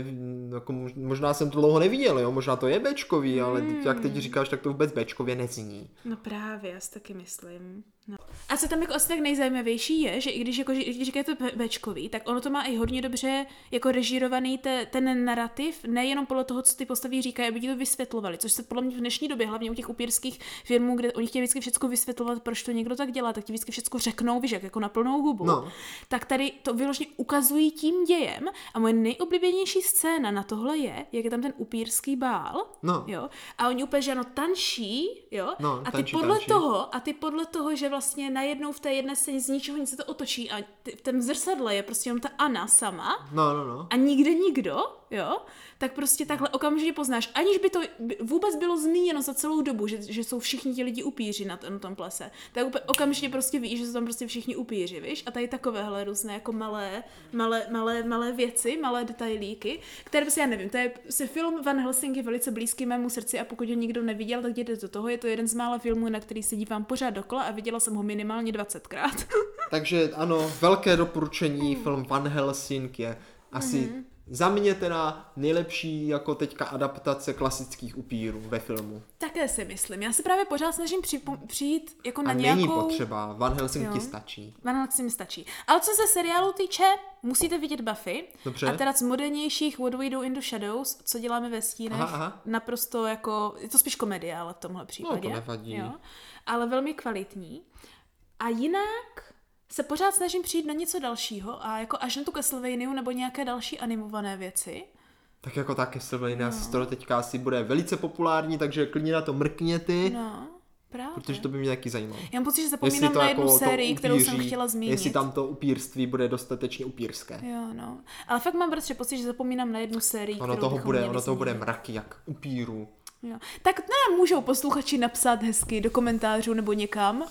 jako mož- možná jsem to dlouho neviděl, jo, možná to je Bčkový, ale teď, jak Hmm. teď říkáš, tak to vůbec Bčkově nezní. No právě, já si taky myslím. No. A co tam jako asi tak nejzajímavější je, že i když, jako, že- když říkají to be- Bčkový, tak ono to má i hodně dobře jako režírovaný te, ten narrativ, nejenom podle toho, co ty postavy říkají, aby ti to vysvětlovali, což se podle mě v dnešní době, hlavně u těch upírských filmů, kde oni chtějí vždycky všechno vysvětlovat, proč to někdo tak dělá, tak ti vždycky všechno řeknou, víš, jak jako na plnou hubu. No. Tak tady to vyloženě ukazují tím dějem a moje nejoblíbenější scéna na tohle je, jak je tam ten upírský bál, No. jo, a oni úplně, že ano, tančí, jo, No, a ty tančí, podle tančí. toho, a ty podle toho, že vlastně najednou v té jedné scéně z ničeho nic se to otočí a ty, v tom zrcadle je prostě jenom ta Anna sama No, no, no. a nikde nikdo, jo, tak prostě takhle okamžitě poznáš, aniž by to vůbec bylo zmíněno za celou dobu, že, že jsou všichni ti lidi upíři na, tom- na tom plese, tak úplně okamžitě prostě víš, že jsou tam prostě všichni upíři, víš, a tady takovéhle různé jako malé, malé, malé, malé věci, malé detailíky, které prostě já nevím, to je prostě film Van Helsing je velice blízký mému srdci a pokud ho nikdo neviděl, tak jděte do toho, je to jeden z mála filmů, na který se dívám pořád dokola a viděla jsem ho minimálně 20krát. [laughs] Takže ano, velké doporučení, film Van Helsing je asi mm-hmm. Za mě teda nejlepší jako teďka adaptace klasických upírů ve filmu. Také si myslím. Já se právě pořád snažím připo- přijít jako na A nějakou... není potřeba, Van Helsing Jo. ti stačí. Van Helsing mi stačí. Ale co se seriálu týče, musíte vidět Buffy. Dobře. A teda z modernějších What We Do in the Shadows, co děláme ve stínech. Aha, aha. Naprosto jako, je to spíš komedie, ale v tomhle případě. No, nevadí. Jo. Ale velmi kvalitní. A jinak se pořád snažím přijít na něco dalšího a jako až na tu Castlevania nebo nějaké další animované věci. Tak jako ta Castlevania no. teďka asi bude velice populární, takže klidně na to mrkněte, No, právě. protože to by mě taky zajímalo. Já mám pocit, že Jestli zapomínám to na jako jednu to sérii, kterou jsem upíří, chtěla zmínit. Jestli tam to upírství bude dostatečně upírské. Jo, no. Ale fakt mám prostě pocit, že zapomínám na jednu sérii, Ono kterou toho bude, ono toho bude mraky, jak upírů. Jo. Tak ne, můžou posluchači napsat hezky do komentářů nebo někam,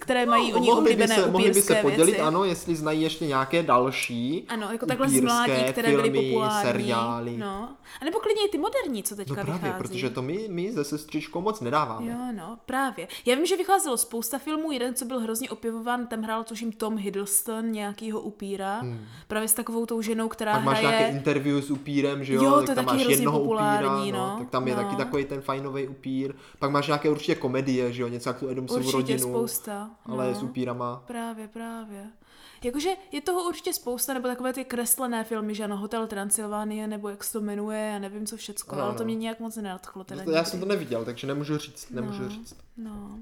které mají oni No, mohli by oblíbené se, mohli by se podělit, věci. ano, jestli znají ještě nějaké další Ano, jako takhle z upírské mládí, které byly filmy, populární. seriály. No. A nebo klidně i ty moderní, co teďka No právě, vychází. protože to my, my ze sestřičkou moc nedáváme. Jo, no, právě. Já vím, že vycházelo spousta filmů, jeden, co byl hrozně opěvován, tam hrál tuším Tom Hiddleston, nějakýho upíra, právě s takovou tou ženou, která Hmm. Pak máš hraje... nějaké interview s upírem, že jo, Jo, to tak tam taky máš jednoho upíra, no, no. tak tam je No. taky takový ten fajnový upír. Pak máš nějaké určitě komedie, že jo, něco jak tu Adamsovu rodinu, spousta. Ale no. s upírama. Právě, právě. Jakože je toho určitě spousta, nebo takové ty kreslené filmy, že ano, Hotel Transylvánie, nebo jak se to jmenuje, já nevím co všecko, No, ale to no. mě nějak moc nenadchlo. Teda To, já jsem to neviděl, takže nemůžu říct, nemůžu No. říct. No,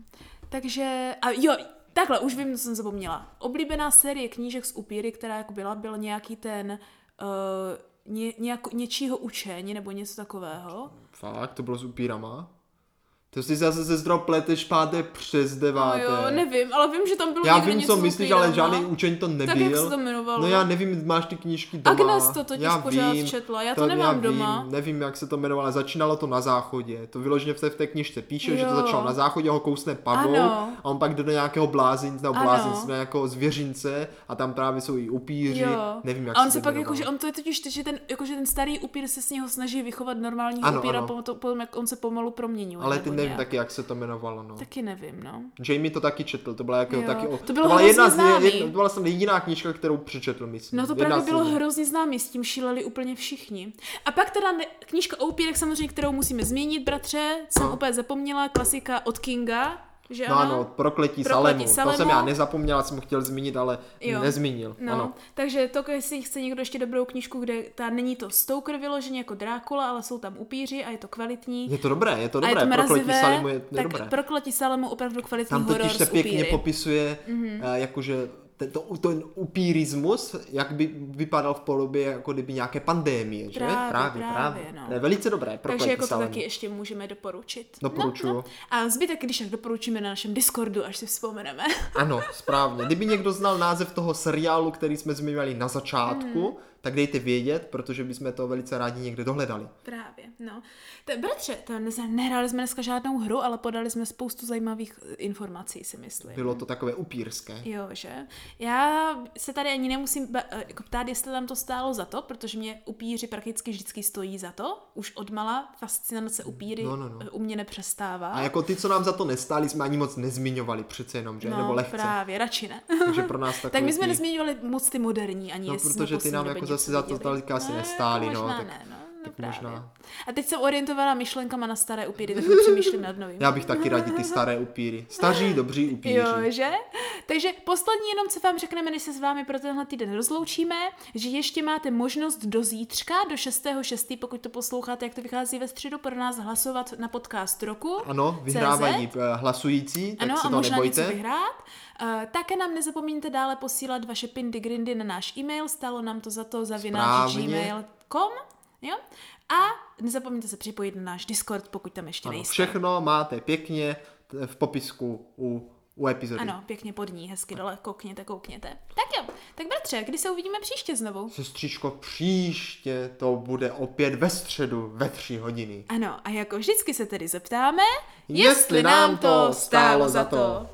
takže, a jo, takhle, už vím, co jsem zapomněla. Oblíbená série knížek z upíry, která jako byla, byl nějaký ten uh, ně, nějak, něčího učení, nebo něco takového. Fakt, to bylo s upírama? To si zase se zdro pleteš páté přes deváté. No jo, nevím, ale vím, že tam bylo Já vím, něco co myslíš, ale žádný učení to nebyl. Tak jak se to jmenovalo? No já nevím, máš ty knížky doma. Agnes to totiž já pořád vím, četla, já to nemám já doma. Vím, nevím, jak se to jmenovalo, ale začínalo to na záchodě. To vyloženě v té, v té knižce píše, že to Jo. začalo na záchodě, ho kousne Ano. a on pak jde do nějakého blázince, nebo blázince, do nějakého zvěřince a tam právě jsou i upíři. Jo. Nevím, jak a on se se to pak, jmenovalo. jako, že on to je totiž, že ten, jako, že ten starý upír se s něho snaží vychovat normálního Ano, upíra, potom, to, jak on se pomalu proměňuje. Ale ty nevím nějak. taky, jak se to jmenovalo. No. Taky nevím, no. Jamie to taky četl, to byla jako taky... To bylo byla hrozně jedna z, známý. jedna, to byla snad jediná knížka, kterou přečetl, myslím. No to Jedna právě z bylo nich. hrozně známý, s tím šíleli úplně všichni. A pak teda ne, knížka o upírech samozřejmě, kterou musíme zmínit, bratře, jsem No. úplně zapomněla, klasika od Kinga, že No ano, prokletí, Prokletí Salemu. To jsem já nezapomněla, jsem chtěl zmínit, ale Jo. nezmínil. No, Ano. takže to, jestli chce někdo ještě dobrou knížku, kde ta není to Stoker vyloženě jako Drákula, ale jsou tam upíři a je to kvalitní. Je to dobré, je to a je dobré. to Prokletí mrazivé, Salemu je, je tak dobré. prokletí Salemu opravdu kvalitní Tam horor totiž se pěkně upíry. popisuje, mm-hmm. jakože ten, to, ten upírismus, jak by vypadal v podobě jako kdyby nějaké pandémie, že? Právě, právě. právě, no. To je velice dobré, Takže jako to taky ještě můžeme doporučit. Doporučuju. No, no. A zbytek, když tak doporučíme na našem Discordu, až si vzpomeneme. Ano, správně. Kdyby někdo znal název toho seriálu, který jsme zmiňovali na začátku, Mhm. Tak dejte vědět, protože bychom to velice rádi někde dohledali. Právě, no. To, bratře, to ne, nehráli jsme dneska žádnou hru, ale podali jsme spoustu zajímavých eh, informací, si myslím. Bylo to takové upírské. Jo, že? Já se tady ani nemusím ba- eh, jako ptát, jestli tam to stálo za to, protože mě upíři prakticky vždycky stojí za to. Už odmala fascinace upíry No, no, no. u mě nepřestává. A jako ty, co nám za to nestáli, jsme ani moc nezmiňovali přece jenom, že? no, Nebo lehce. právě, radši ne. Takže pro nás takový [laughs] tak my jsme nezmiňovali moc ty moderní ani, No, protože ty nám jako něco zase za to viděli. tolik asi No, nestáli, jako no, možná tak- ne, no, no tak právě. možná. A teď jsem orientovaná myšlenkama na staré upíry, tak přemýšlím nad novým. Já bych taky radil ty staré upíry. Staří, dobří upíři. Jo, že? Takže poslední jenom, co vám řekneme, než se s vámi pro tenhle týden rozloučíme, že ještě máte možnost do zítřka, do 6.6., pokud to posloucháte, jak to vychází ve středu, pro nás hlasovat na podcast roku. Ano, vyhrávají eh, hlasující, tak ano, se a to možná nebojte. něco vyhrát. Uh, také nám nezapomeňte dále posílat vaše pindy grindy na náš e-mail, stálo nám to za to zavináč gmail.com, jo? A nezapomeňte se připojit na náš Discord, pokud tam ještě Ano, nejste. všechno máte pěkně v popisku u, u epizody. Ano, pěkně pod ní, hezky dole, koukněte, koukněte. Tak jo, tak bratře, kdy se uvidíme příště znovu? Sestřičko, příště to bude opět ve středu ve tři hodiny. Ano, a jako vždycky se tedy zeptáme, Jestli nám to stálo za to.